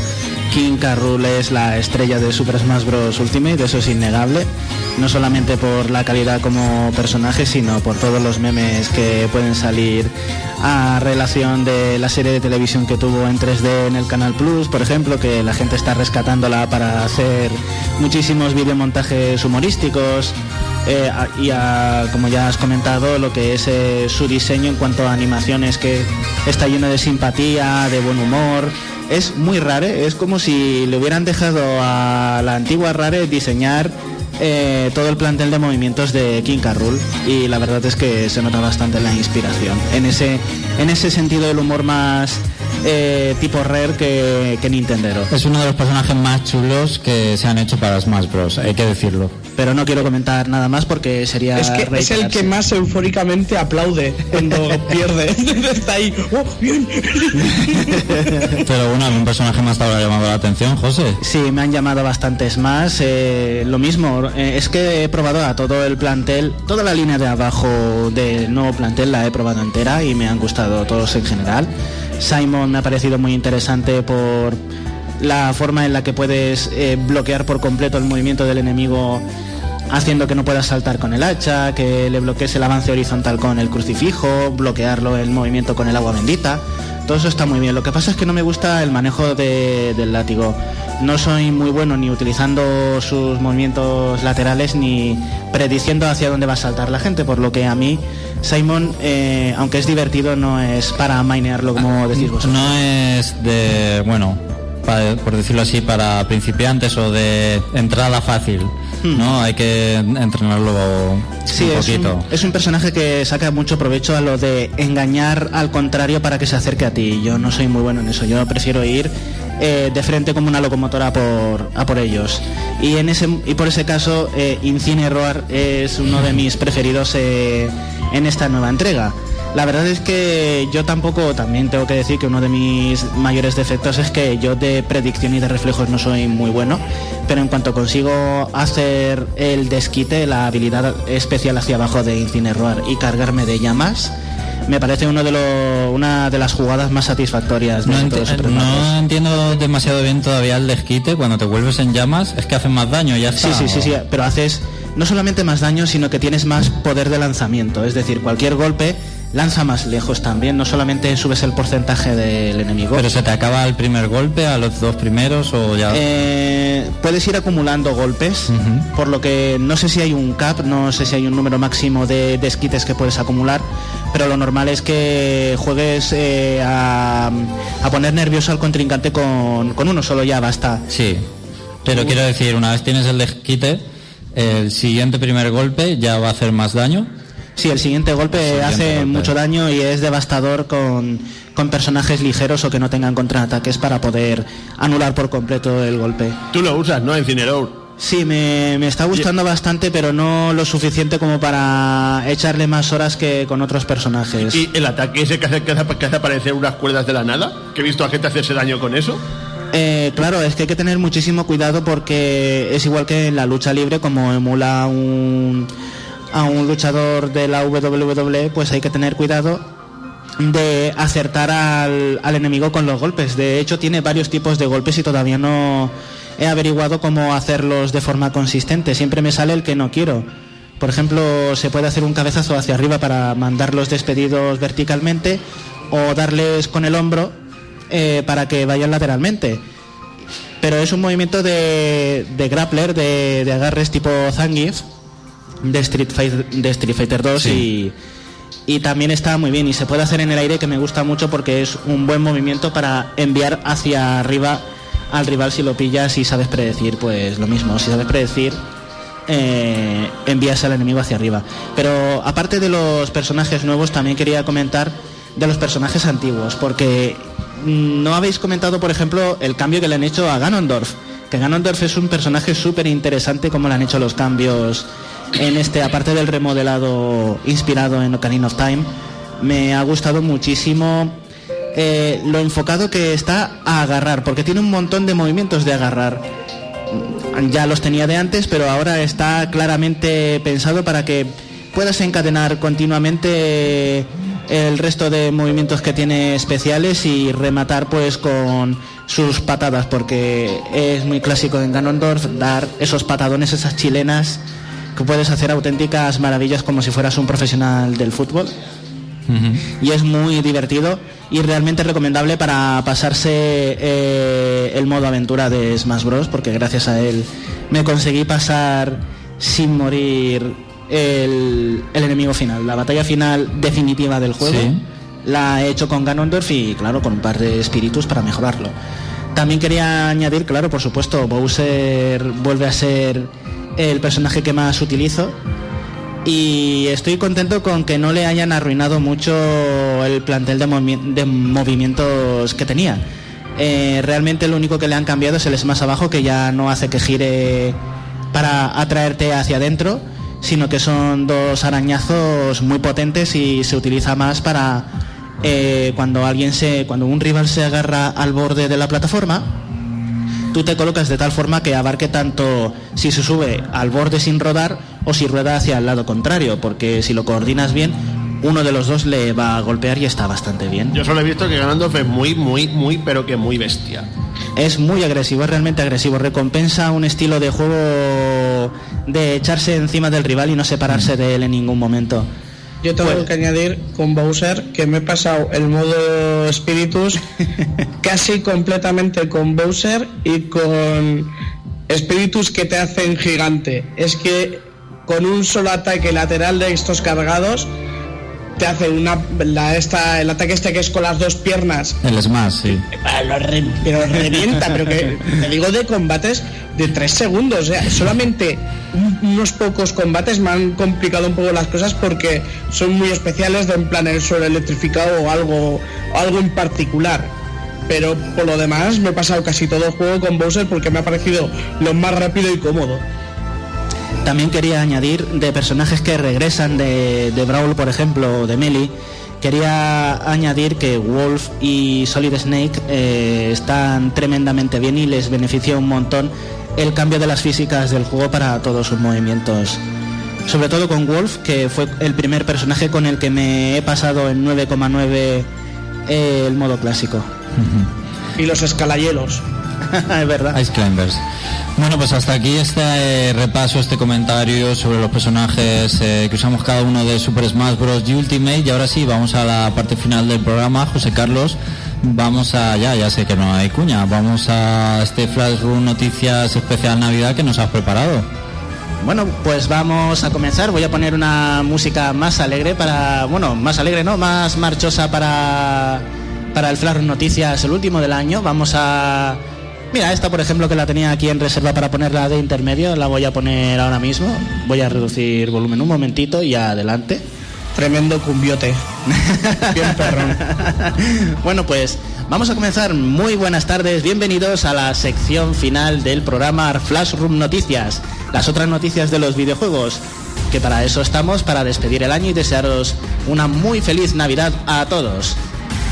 King. Rool es la estrella de Super Smash Bros. Ultimate, eso es innegable. No solamente por la calidad como personaje, sino por todos los memes que pueden salir a relación de la serie de televisión que tuvo en 3D en el Canal Plus, por ejemplo, que la gente está rescatándola para hacer muchísimos videomontajes humorísticos. eh, y como ya has comentado, lo que es eh, su diseño en cuanto a animaciones, que está lleno de simpatía, de buen humor. Es muy rare, es como si le hubieran dejado a la antigua Rare diseñar eh, todo el plantel de movimientos de King. Rool y la verdad es que se nota bastante la inspiración. En ese, en ese sentido el humor más eh, tipo Rare que, que Nintendero. Es uno de los personajes más chulos que se han hecho para Smash Bros, hay que decirlo. Pero no quiero comentar nada más porque sería. Es que es el que más eufóricamente aplaude cuando pierde. Está ahí. ¡Oh, bien! Pero bueno, ¿algún personaje más te habrá llamado la atención, José? Sí, me han llamado bastantes más. eh, lo mismo, eh, es que he probado a todo el plantel, toda la línea de abajo del nuevo plantel la he probado entera y me han gustado todos en general. Simon me ha parecido muy interesante por la forma en la que puedes eh, bloquear por completo el movimiento del enemigo haciendo que no pueda saltar con el hacha, que le bloquees el avance horizontal con el crucifijo, bloquearlo el movimiento con el agua bendita. Todo eso está muy bien. Lo que pasa es que no me gusta el manejo de- del látigo. No soy muy bueno ni utilizando sus movimientos laterales ni prediciendo hacia dónde va a saltar la gente, por lo que a mí Simon, eh, aunque es divertido, no es para mainearlo como decís vosotros. No es de, bueno, pa- por decirlo así, para principiantes o de entrada fácil, ¿no? Hay que entrenarlo Sí, un es poquito. un, es un personaje que saca mucho provecho a lo de engañar al contrario para que se acerque a ti. Yo no soy muy bueno en eso. Yo prefiero ir eh, de frente como una locomotora a por, a por ellos. Y, en ese, y por ese caso, eh, Incine Roar es uno de mis preferidos eh, en esta nueva entrega. La verdad es que yo tampoco, también tengo que decir que uno de mis mayores defectos es que yo de predicción y de reflejos no soy muy bueno, pero en cuanto consigo hacer el desquite, la habilidad especial hacia abajo de Incineroar y cargarme de llamas, me parece uno de lo- una de las jugadas más satisfactorias. No, enti- no entiendo demasiado bien todavía el desquite. Cuando te vuelves en llamas, es que hacen más daño, ya está. Sí, sí, sí, sí, pero haces no solamente más daño, sino que tienes más poder de lanzamiento. Es decir, cualquier golpe lanza más lejos también, no solamente subes el porcentaje del enemigo. Pero se te acaba el primer golpe, a los dos primeros o ya. Eh, puedes ir acumulando golpes, por lo que no sé si hay un cap, no sé si hay un número máximo de desquites que puedes acumular, pero lo normal es que juegues eh, a, a poner nervioso al contrincante con, con uno solo ya basta. Sí. Pero quiero decir, una vez tienes el desquite, el siguiente primer golpe ya va a hacer más daño. Sí, el siguiente golpe siguiente hace golpe. mucho daño y es devastador con, con personajes ligeros o que no tengan contraataques para poder anular por completo el golpe. Tú lo usas, ¿no? Incineroar. Sí, me, me está gustando bastante, pero no lo suficiente como para echarle más horas que con otros personajes. Y el ataque ese que hace, que hace, que hace aparecer unas cuerdas de la nada, que he visto a gente hacerse daño con eso. Eh, claro, es que hay que tener muchísimo cuidado porque es igual que en la lucha libre, como emula un, a un luchador de la WWE, pues hay que tener cuidado de acertar al, al enemigo con los golpes. De hecho, tiene varios tipos de golpes y todavía no he averiguado cómo hacerlos de forma consistente. Siempre me sale el que no quiero. Por ejemplo, se puede hacer un cabezazo hacia arriba para mandarlos despedidos verticalmente o darles con el hombro eh, para que vayan lateralmente. Pero es un movimiento de, de grappler, de, de agarres tipo Zangief, de Street Fighter, de Street Fighter 2 y, y también está muy bien y se puede hacer en el aire que me gusta mucho porque es un buen movimiento para enviar hacia arriba al rival si lo pillas y sabes predecir, pues lo mismo, si sabes predecir eh, envías al enemigo hacia arriba. Pero aparte de los personajes nuevos, también quería comentar de los personajes antiguos, porque mm, no habéis comentado, por ejemplo, el cambio que le han hecho a Ganondorf. Que Ganondorf es un personaje súper interesante como le han hecho los cambios en este, aparte del remodelado inspirado en Ocarina of Time. Me ha gustado muchísimo eh, lo enfocado que está a agarrar, porque tiene un montón de movimientos de agarrar ya los tenía de antes, pero ahora está claramente pensado para que puedas encadenar continuamente el resto de movimientos que tiene especiales y rematar pues con sus patadas, porque es muy clásico en Ganondorf dar esos patadones, esas chilenas que puedes hacer auténticas maravillas como si fueras un profesional del fútbol y es muy divertido y realmente recomendable para pasarse eh, el modo aventura de Smash Bros. porque gracias a él me conseguí pasar sin morir el, el enemigo final, la batalla final definitiva del juego. Sí. La he hecho con Ganondorf y claro, con un par de espíritus para mejorarlo. También quería añadir, claro, por supuesto, Bowser vuelve a ser el personaje que más utilizo Y estoy contento con que no le hayan arruinado mucho el plantel de, movi- de movimientos que tenía. Eh, realmente lo único que le han cambiado es el más abajo, que ya no hace que gire para atraerte hacia adentro, sino que son dos arañazos muy potentes y se utiliza más para eh, cuando alguien se, cuando un rival se agarra al borde de la plataforma, tú te colocas de tal forma que abarque tanto si se sube al borde sin rodar o si rueda hacia el lado contrario, porque si lo coordinas bien, uno de los dos le va a golpear y está bastante bien. Yo solo he visto que Ganondorf es muy, muy, muy, pero que muy bestia. Es muy agresivo, es realmente agresivo. Recompensa un estilo de juego de echarse encima del rival y no separarse de él en ningún momento. Yo tengo que añadir con Bowser que me he pasado el modo Spiritus casi completamente con Bowser y con Spiritus que te hacen gigante. Es que con un solo ataque lateral de estos cargados te hace una la, esta, el ataque este que es con las dos piernas El Smash, sí. Lo re- pero revienta, pero que te digo de combates de tres segundos. O sea, solamente un- unos pocos combates me han complicado un poco las cosas porque son muy especiales de en plan el suelo electrificado o algo, algo en particular. Pero por lo demás me he pasado casi todo el juego con Bowser porque me ha parecido lo más rápido y cómodo. También quería añadir de personajes que regresan de, de Brawl, por ejemplo, de Melee. Quería añadir que Wolf y Solid Snake eh, están tremendamente bien y les beneficia un montón el cambio de las físicas del juego para todos sus movimientos. Sobre todo con Wolf, que fue el primer personaje con el que me he pasado en 9,9 eh, el modo clásico. Y los escalayelos. es verdad. Ice Climbers. Bueno, pues hasta aquí este eh, repaso, este comentario sobre los personajes eh, que usamos cada uno de Super Smash Bros. y Ultimate. Y ahora sí, vamos a la parte final del programa. José Carlos, vamos a, ya, ya sé que no hay cuña, vamos a este Flash Room Noticias Especial Navidad que nos has preparado. Bueno, pues vamos a comenzar. Voy a poner una música más alegre para, bueno, más alegre, ¿no? Más marchosa para para el Flash Noticias, el último del año. Vamos a Mira, esta por ejemplo que la tenía aquí en reserva para ponerla de intermedio, la voy a poner ahora mismo. Voy a reducir volumen un momentito y adelante. Tremendo cumbiote. Bien perrón. bueno, pues vamos a comenzar. Muy buenas tardes, bienvenidos a la sección final del programa Flash Room Noticias, las otras noticias de los videojuegos. Que para eso estamos, para despedir el año y desearos una muy feliz Navidad a todos.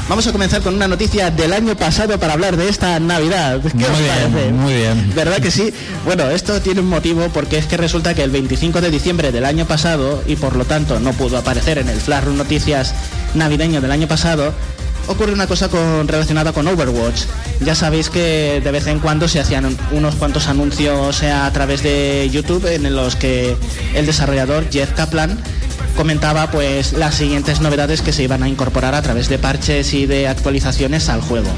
Vamos a comenzar con una noticia del año pasado para hablar de esta Navidad. ¿Qué Muy os bien, parece? muy bien. ¿Verdad que sí? Bueno, esto tiene un motivo porque es que resulta que el 25 de diciembre del año pasado, y por lo tanto no pudo aparecer en el Flash Noticias navideño del año pasado, ocurre una cosa con, relacionada con Overwatch. Ya sabéis que de vez en cuando se hacían un- unos cuantos anuncios eh, a través de YouTube en los que el desarrollador Jeff Kaplan comentaba pues las siguientes novedades que se iban a incorporar a través de parches y de actualizaciones al juego.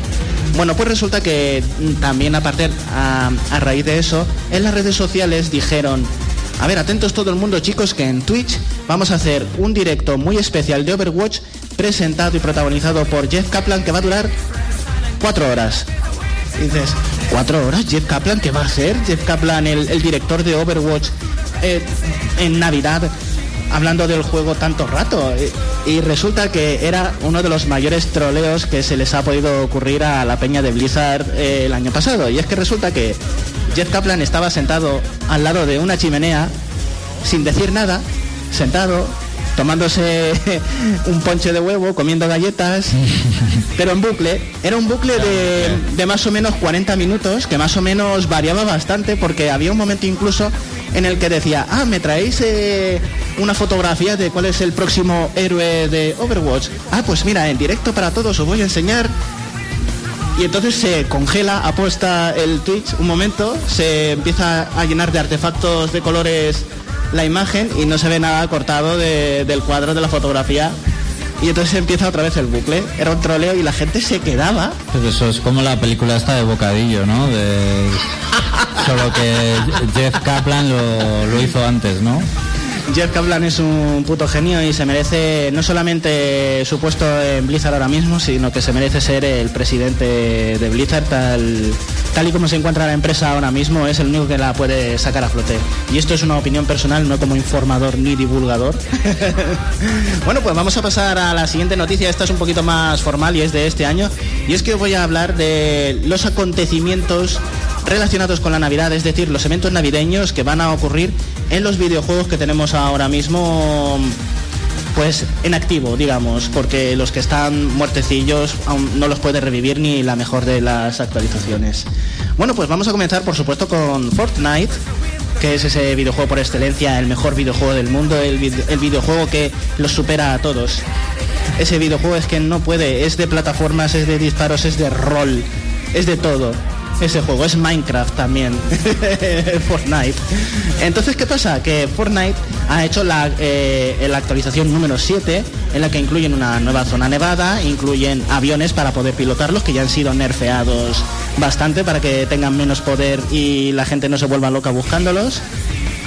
Bueno, pues resulta que también aparte a, a raíz de eso, en las redes sociales dijeron, a ver, atentos todo el mundo chicos, que en Twitch vamos a hacer un directo muy especial de Overwatch presentado y protagonizado por Jeff Kaplan que va a durar cuatro horas. Dices, ¿cuatro horas? Jeff Kaplan, ¿qué va a hacer? Jeff Kaplan, el, el director de Overwatch, eh, en Navidad, hablando del juego tanto rato. Y, y resulta que era uno de los mayores troleos que se les ha podido ocurrir a la peña de Blizzard eh, el año pasado. Y es que resulta que Jeff Kaplan estaba sentado al lado de una chimenea, sin decir nada, sentado, tomándose un ponche de huevo, comiendo galletas, pero en bucle. Era un bucle de, de más o menos 40 minutos, que más o menos variaba bastante, porque había un momento incluso en el que decía, ah, ¿me traéis eh, una fotografía de cuál es el próximo héroe de Overwatch? Ah, pues mira, en directo para todos os voy a enseñar y entonces se congela, apuesta el Twitch un momento, se empieza a llenar de artefactos de colores la imagen y no se ve nada cortado de- del cuadro de la fotografía. Y entonces empieza otra vez el bucle. Era un troleo y la gente se quedaba. Pues eso es como la película esta de Bocadillo, ¿no? De... Solo que Jeff Kaplan lo, hizo antes, ¿no? Jeff Kaplan es un puto genio y se merece no solamente su puesto en Blizzard ahora mismo, sino que se merece ser el presidente de Blizzard tal, tal y como se encuentra la empresa ahora mismo, es el único que la puede sacar a flote. Y esto es una opinión personal, no como informador ni divulgador. bueno, pues vamos a pasar a la siguiente noticia. Esta es un poquito más formal y es de este año. Y es que voy a hablar de los acontecimientos relacionados con la Navidad, es decir, los eventos navideños que van a ocurrir en los videojuegos que tenemos ahora mismo pues en activo, digamos, porque los que están muertecillos aún no los puede revivir ni la mejor de las actualizaciones. Bueno, pues vamos a comenzar por supuesto con Fortnite, que es ese videojuego por excelencia, el mejor videojuego del mundo, el, videojuego que los supera a todos. Ese videojuego es que no puede, es de plataformas, es de disparos, es de rol, es de todo ese juego, es Minecraft también, Fortnite. Entonces, ¿qué pasa? Que Fortnite ha hecho la, eh, la actualización número 7, en la que incluyen una nueva zona nevada, incluyen aviones para poder pilotarlos, que ya han sido nerfeados bastante para que tengan menos poder y la gente no se vuelva loca buscándolos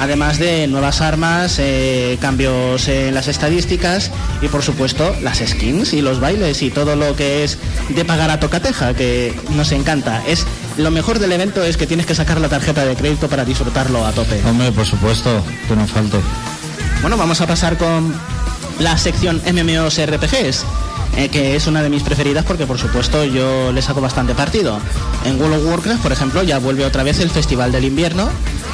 además de nuevas armas, eh, cambios en las estadísticas y por supuesto las skins y los bailes y todo lo que es de pagar a tocateja, que nos encanta. Es lo mejor del evento es que tienes que sacar la tarjeta de crédito para disfrutarlo a tope. Hombre, por supuesto, que no falta. Bueno, vamos a pasar con la sección MMOs RPGs. Eh, que es una de mis preferidas porque por supuesto yo le saco bastante partido. En World of Warcraft, por ejemplo, ya vuelve otra vez el Festival del Invierno,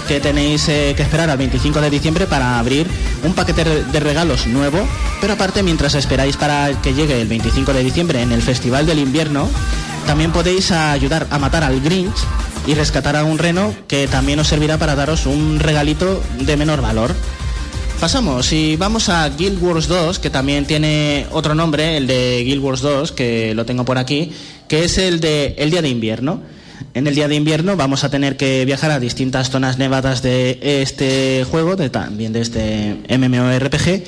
que tenéis eh, que esperar al 25 de diciembre para abrir un paquete de regalos nuevo, pero aparte mientras esperáis para que llegue el 25 de diciembre en el Festival del Invierno, también podéis ayudar a matar al Grinch y rescatar a un reno que también os servirá para daros un regalito de menor valor. Pasamos y vamos a Guild Wars 2, que también tiene otro nombre, el de Guild Wars 2, que lo tengo por aquí, que es el de el día de invierno. En el día de invierno vamos a tener que viajar a distintas zonas nevadas de este juego, de, también de este MMORPG,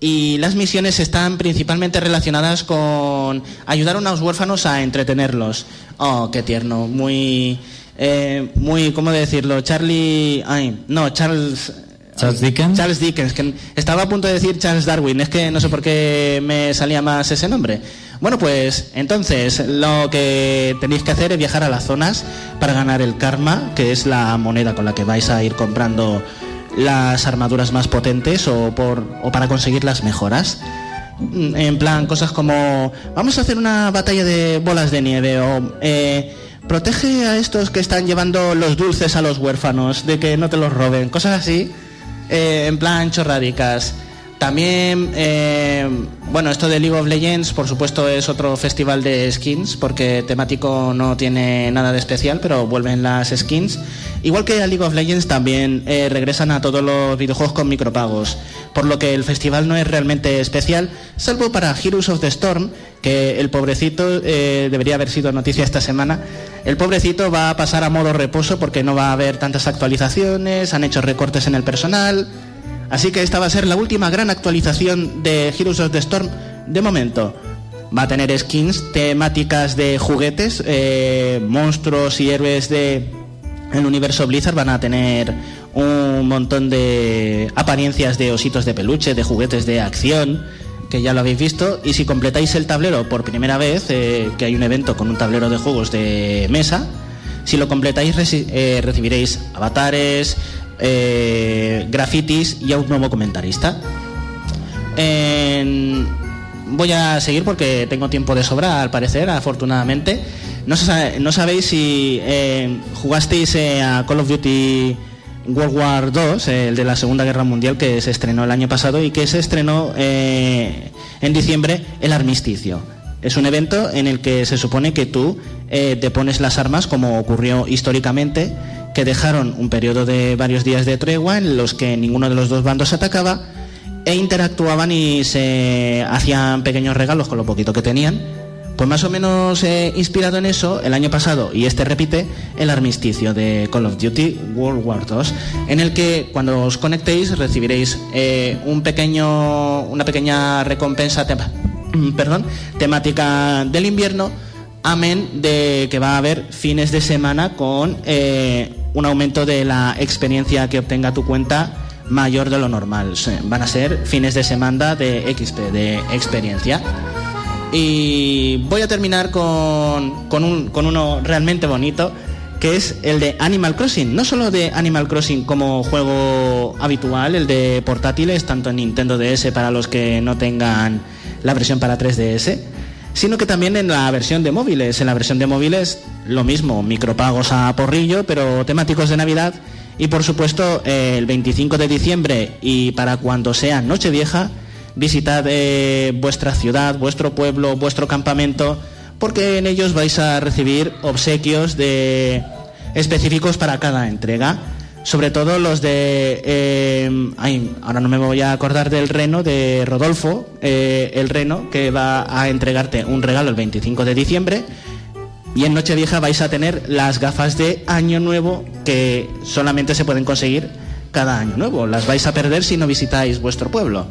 y las misiones están principalmente relacionadas con ayudar a unos huérfanos a entretenerlos. Oh, qué tierno, muy, eh, muy, ¿cómo decirlo? Charlie, ay, no, Charles. Charles Dickens. Charles Dickens, que estaba a punto de decir Charles Darwin, es que no sé por qué me salía más ese nombre. Bueno, pues entonces lo que tenéis que hacer es viajar a las zonas para ganar el karma, que es la moneda con la que vais a ir comprando las armaduras más potentes o, por, o para conseguir las mejoras. Mm, en plan, cosas como, vamos a hacer una batalla de bolas de nieve o... Eh, protege a estos que están llevando los dulces a los huérfanos, de que no te los roben, cosas así, eh, en plan chorradicas. También, eh, bueno, esto de League of Legends, por supuesto, es otro festival de skins, porque temático no tiene nada de especial, pero vuelven las skins. Igual que a League of Legends, también eh, regresan a todos los videojuegos con micropagos, por lo que el festival no es realmente especial, salvo para Heroes of the Storm, que el pobrecito eh, debería haber sido noticia esta semana. El pobrecito va a pasar a modo reposo porque no va a haber tantas actualizaciones, han hecho recortes en el personal Así que esta va a ser la última gran actualización de Heroes of the Storm de momento. Va a tener skins temáticas de juguetes, eh, monstruos y héroes de universo Blizzard van a tener un montón de apariencias de ositos de peluche, de juguetes de acción, que ya lo habéis visto. Y si completáis el tablero por primera vez, eh, que hay un evento con un tablero de juegos de mesa, si lo completáis eh, recibiréis avatares, eh, grafitis y a un nuevo comentarista. voy a seguir porque tengo tiempo de sobra, al parecer, afortunadamente. No, sabéis si eh, jugasteis eh, a Call of Duty World War II, el de la Segunda Guerra Mundial, que se estrenó el año pasado y que se estrenó en diciembre el armisticio. Es un evento en el que se supone que tú te pones las armas como ocurrió históricamente que dejaron un periodo de varios días de tregua en los que ninguno de los dos bandos atacaba e interactuaban y se hacían pequeños regalos con lo poquito que tenían. Pues más o menos eh, inspirado en eso, el año pasado, y este repite, el armisticio de Call of Duty World War II, en el que cuando os conectéis recibiréis eh, un pequeño, una pequeña recompensa perdón, temática del invierno, amén de que va a haber fines de semana con eh, un aumento de la experiencia que obtenga tu cuenta mayor de lo normal. Van a ser fines de semana de XP, de experiencia. Y voy a terminar con, con, un, con uno realmente bonito, que es el de Animal Crossing. No solo de Animal Crossing como juego habitual, el de portátiles, tanto en Nintendo DS para los que no tengan la versión para 3DS, sino que también en la versión de móviles. En la versión de móviles lo mismo, micropagos a porrillo, pero temáticos de Navidad. Y por supuesto, eh, el 25 de diciembre y para cuando sea Nochevieja, visitad eh, vuestra ciudad, vuestro pueblo, vuestro campamento, porque en ellos vais a recibir obsequios de específicos para cada entrega. Sobre todo los de... eh, ahora no me voy a acordar del reno de Rodolfo, eh, el reno que va a entregarte un regalo el 25 de diciembre. Y en Nochevieja vais a tener las gafas de Año Nuevo que solamente se pueden conseguir cada Año Nuevo. Las vais a perder si no visitáis vuestro pueblo.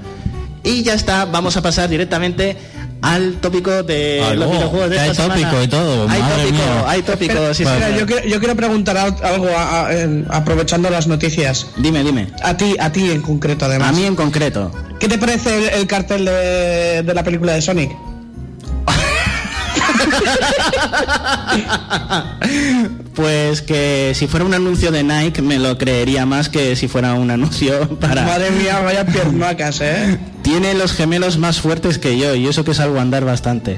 Y ya está, vamos a pasar directamente al tópico de los videojuegos de hay esta tópico semana. y todo, Hay madre tópico, mía. hay tópico, sí, Espera, sí. yo, quiero, yo quiero preguntar al- algo a- a- en- aprovechando las noticias. Dime, dime. A ti, a ti en concreto, además. A mí en concreto. ¿Qué te parece el, el cartel de, de la película de Sonic? Pues que si fuera un anuncio de Nike me lo creería más que si fuera un anuncio para... Madre mía, vaya piernacas, ¿eh? Tiene los gemelos más fuertes que yo y eso que salgo a andar bastante.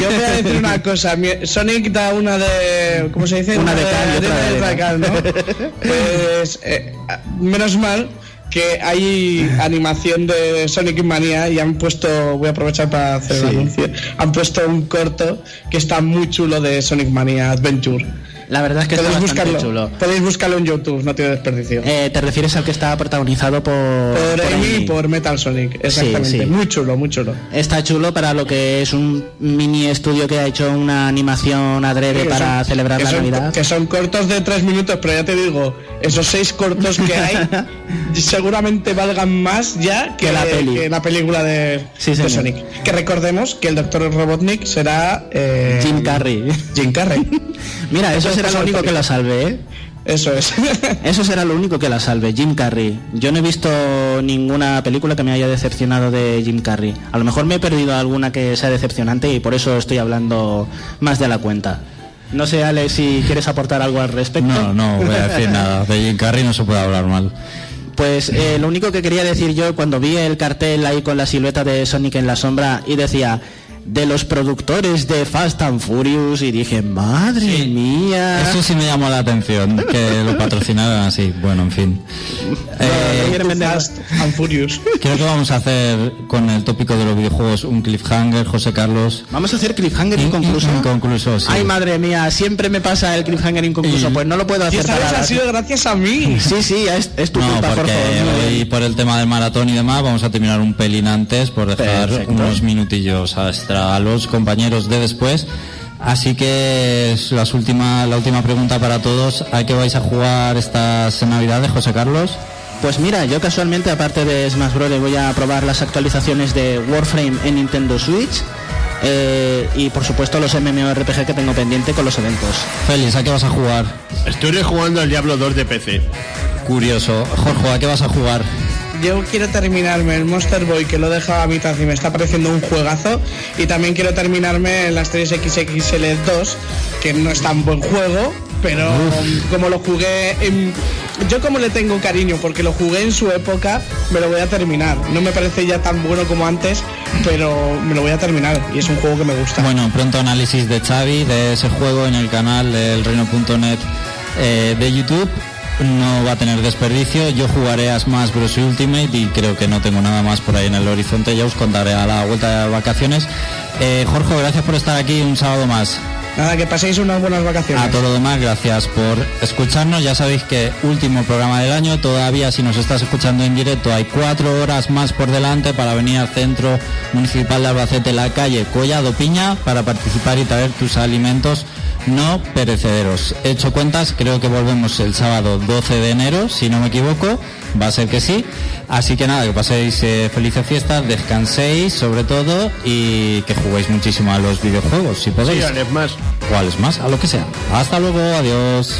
Yo voy a decir una cosa. Sonic da una de. ¿Cómo se dice? Una de cal y otra de cal, ¿no? Pues. eh, menos mal que hay animación de Sonic Mania y han puesto. Voy a aprovechar para hacer el Sí. anuncio. Han puesto un corto que está muy chulo de Sonic Mania Adventure. La verdad es que está bastante buscarlo, chulo. podéis buscarlo en YouTube, no tiene desperdicio. Eh, ¿Te refieres al que está protagonizado por... por por Amy Amy? y por Metal Sonic, exactamente. sí. Muy chulo, muy chulo. Está chulo para lo que es un mini estudio que ha hecho una animación adrede para son- celebrar la son- Navidad. Que son cortos de tres minutos, pero ya te digo, esos seis cortos que hay seguramente valgan más ya que, Que la peli. que la película de. Sonic. Que recordemos que el Dr. Robotnik será eh, Jim Carrey. Jim Carrey. Mira, eso Eso será lo único que la salve, ¿eh? Eso es. Eso será lo único que la salve, Jim Carrey. Yo no he visto ninguna película que me haya decepcionado de Jim Carrey. A lo mejor me he perdido alguna que sea decepcionante y por eso estoy hablando más de la cuenta. No sé, Ale, si quieres aportar algo al respecto. No, no voy a decir nada. De Jim Carrey no se puede hablar mal. Pues eh, lo único que quería decir yo cuando vi el cartel ahí con la silueta de Sonic en la sombra y decía de los productores de Fast and Furious y dije, madre Sí. mía. Eso sí me llamó la atención, que lo patrocinaran así. Bueno, en fin. Eh, Fast and Furious. creo que vamos a hacer con el tópico de los videojuegos un cliffhanger, José Carlos. Vamos a hacer cliffhanger In- inconcluso. in- inconcluso, sí. Ay, madre mía, siempre me pasa el cliffhanger inconcluso. Y- Pues no lo puedo Y hacer esta para vez ha sido gracias a mí. Sí, sí, es, es tu No, culpa, porque hoy por el tema del maratón y demás vamos a terminar un pelín antes por dejar Perfecto. unos minutillos extra a los compañeros de después. Así que es las última, la última pregunta para todos. ¿A qué vais a jugar estas navidades, José Carlos? Pues mira, yo casualmente, aparte de Smash Bros., voy a probar las actualizaciones de Warframe en Nintendo Switch. eh, y por supuesto los MMORPG que tengo pendiente con los eventos. Félix, ¿a qué vas a jugar? Estoy rejugando al Diablo 2 de PC. Curioso. Jorge, ¿a qué vas a jugar? Yo quiero terminarme el Monster Boy que lo he dejado a mitad y me está pareciendo un juegazo. Y también quiero terminarme el Asterix XXL 2, que no es tan buen juego, pero como lo jugué en- Yo como le tengo cariño porque lo jugué en su época, me lo voy a terminar. No me parece ya tan bueno como antes, pero me lo voy a terminar y es un juego que me gusta. Bueno, pronto análisis de Xavi de ese juego en el canal del reino.net eh, de YouTube. No va a tener desperdicio. Yo jugaré a Smash Bros. Ultimate y creo que no tengo nada más por ahí en el horizonte. Ya os contaré a la vuelta de vacaciones. Eh, Jorge, gracias por estar aquí un sábado más. Nada, que paséis unas buenas vacaciones. A todo lo demás, gracias por escucharnos. Ya sabéis que último programa del año. Todavía, si nos estás escuchando en directo, hay cuatro horas más por delante para venir al centro municipal de Albacete, la calle Collado Piña, para participar y traer tus alimentos no perecederos. He hecho cuentas, creo que volvemos el sábado 12 de enero, si no me equivoco. Va a ser que sí. Así que nada, que paséis eh, felices fiestas, descanséis sobre todo y que juguéis muchísimo a los videojuegos, si podéis. Sí, al más. ¿Cuáles más? A lo que sea. Hasta luego, adiós.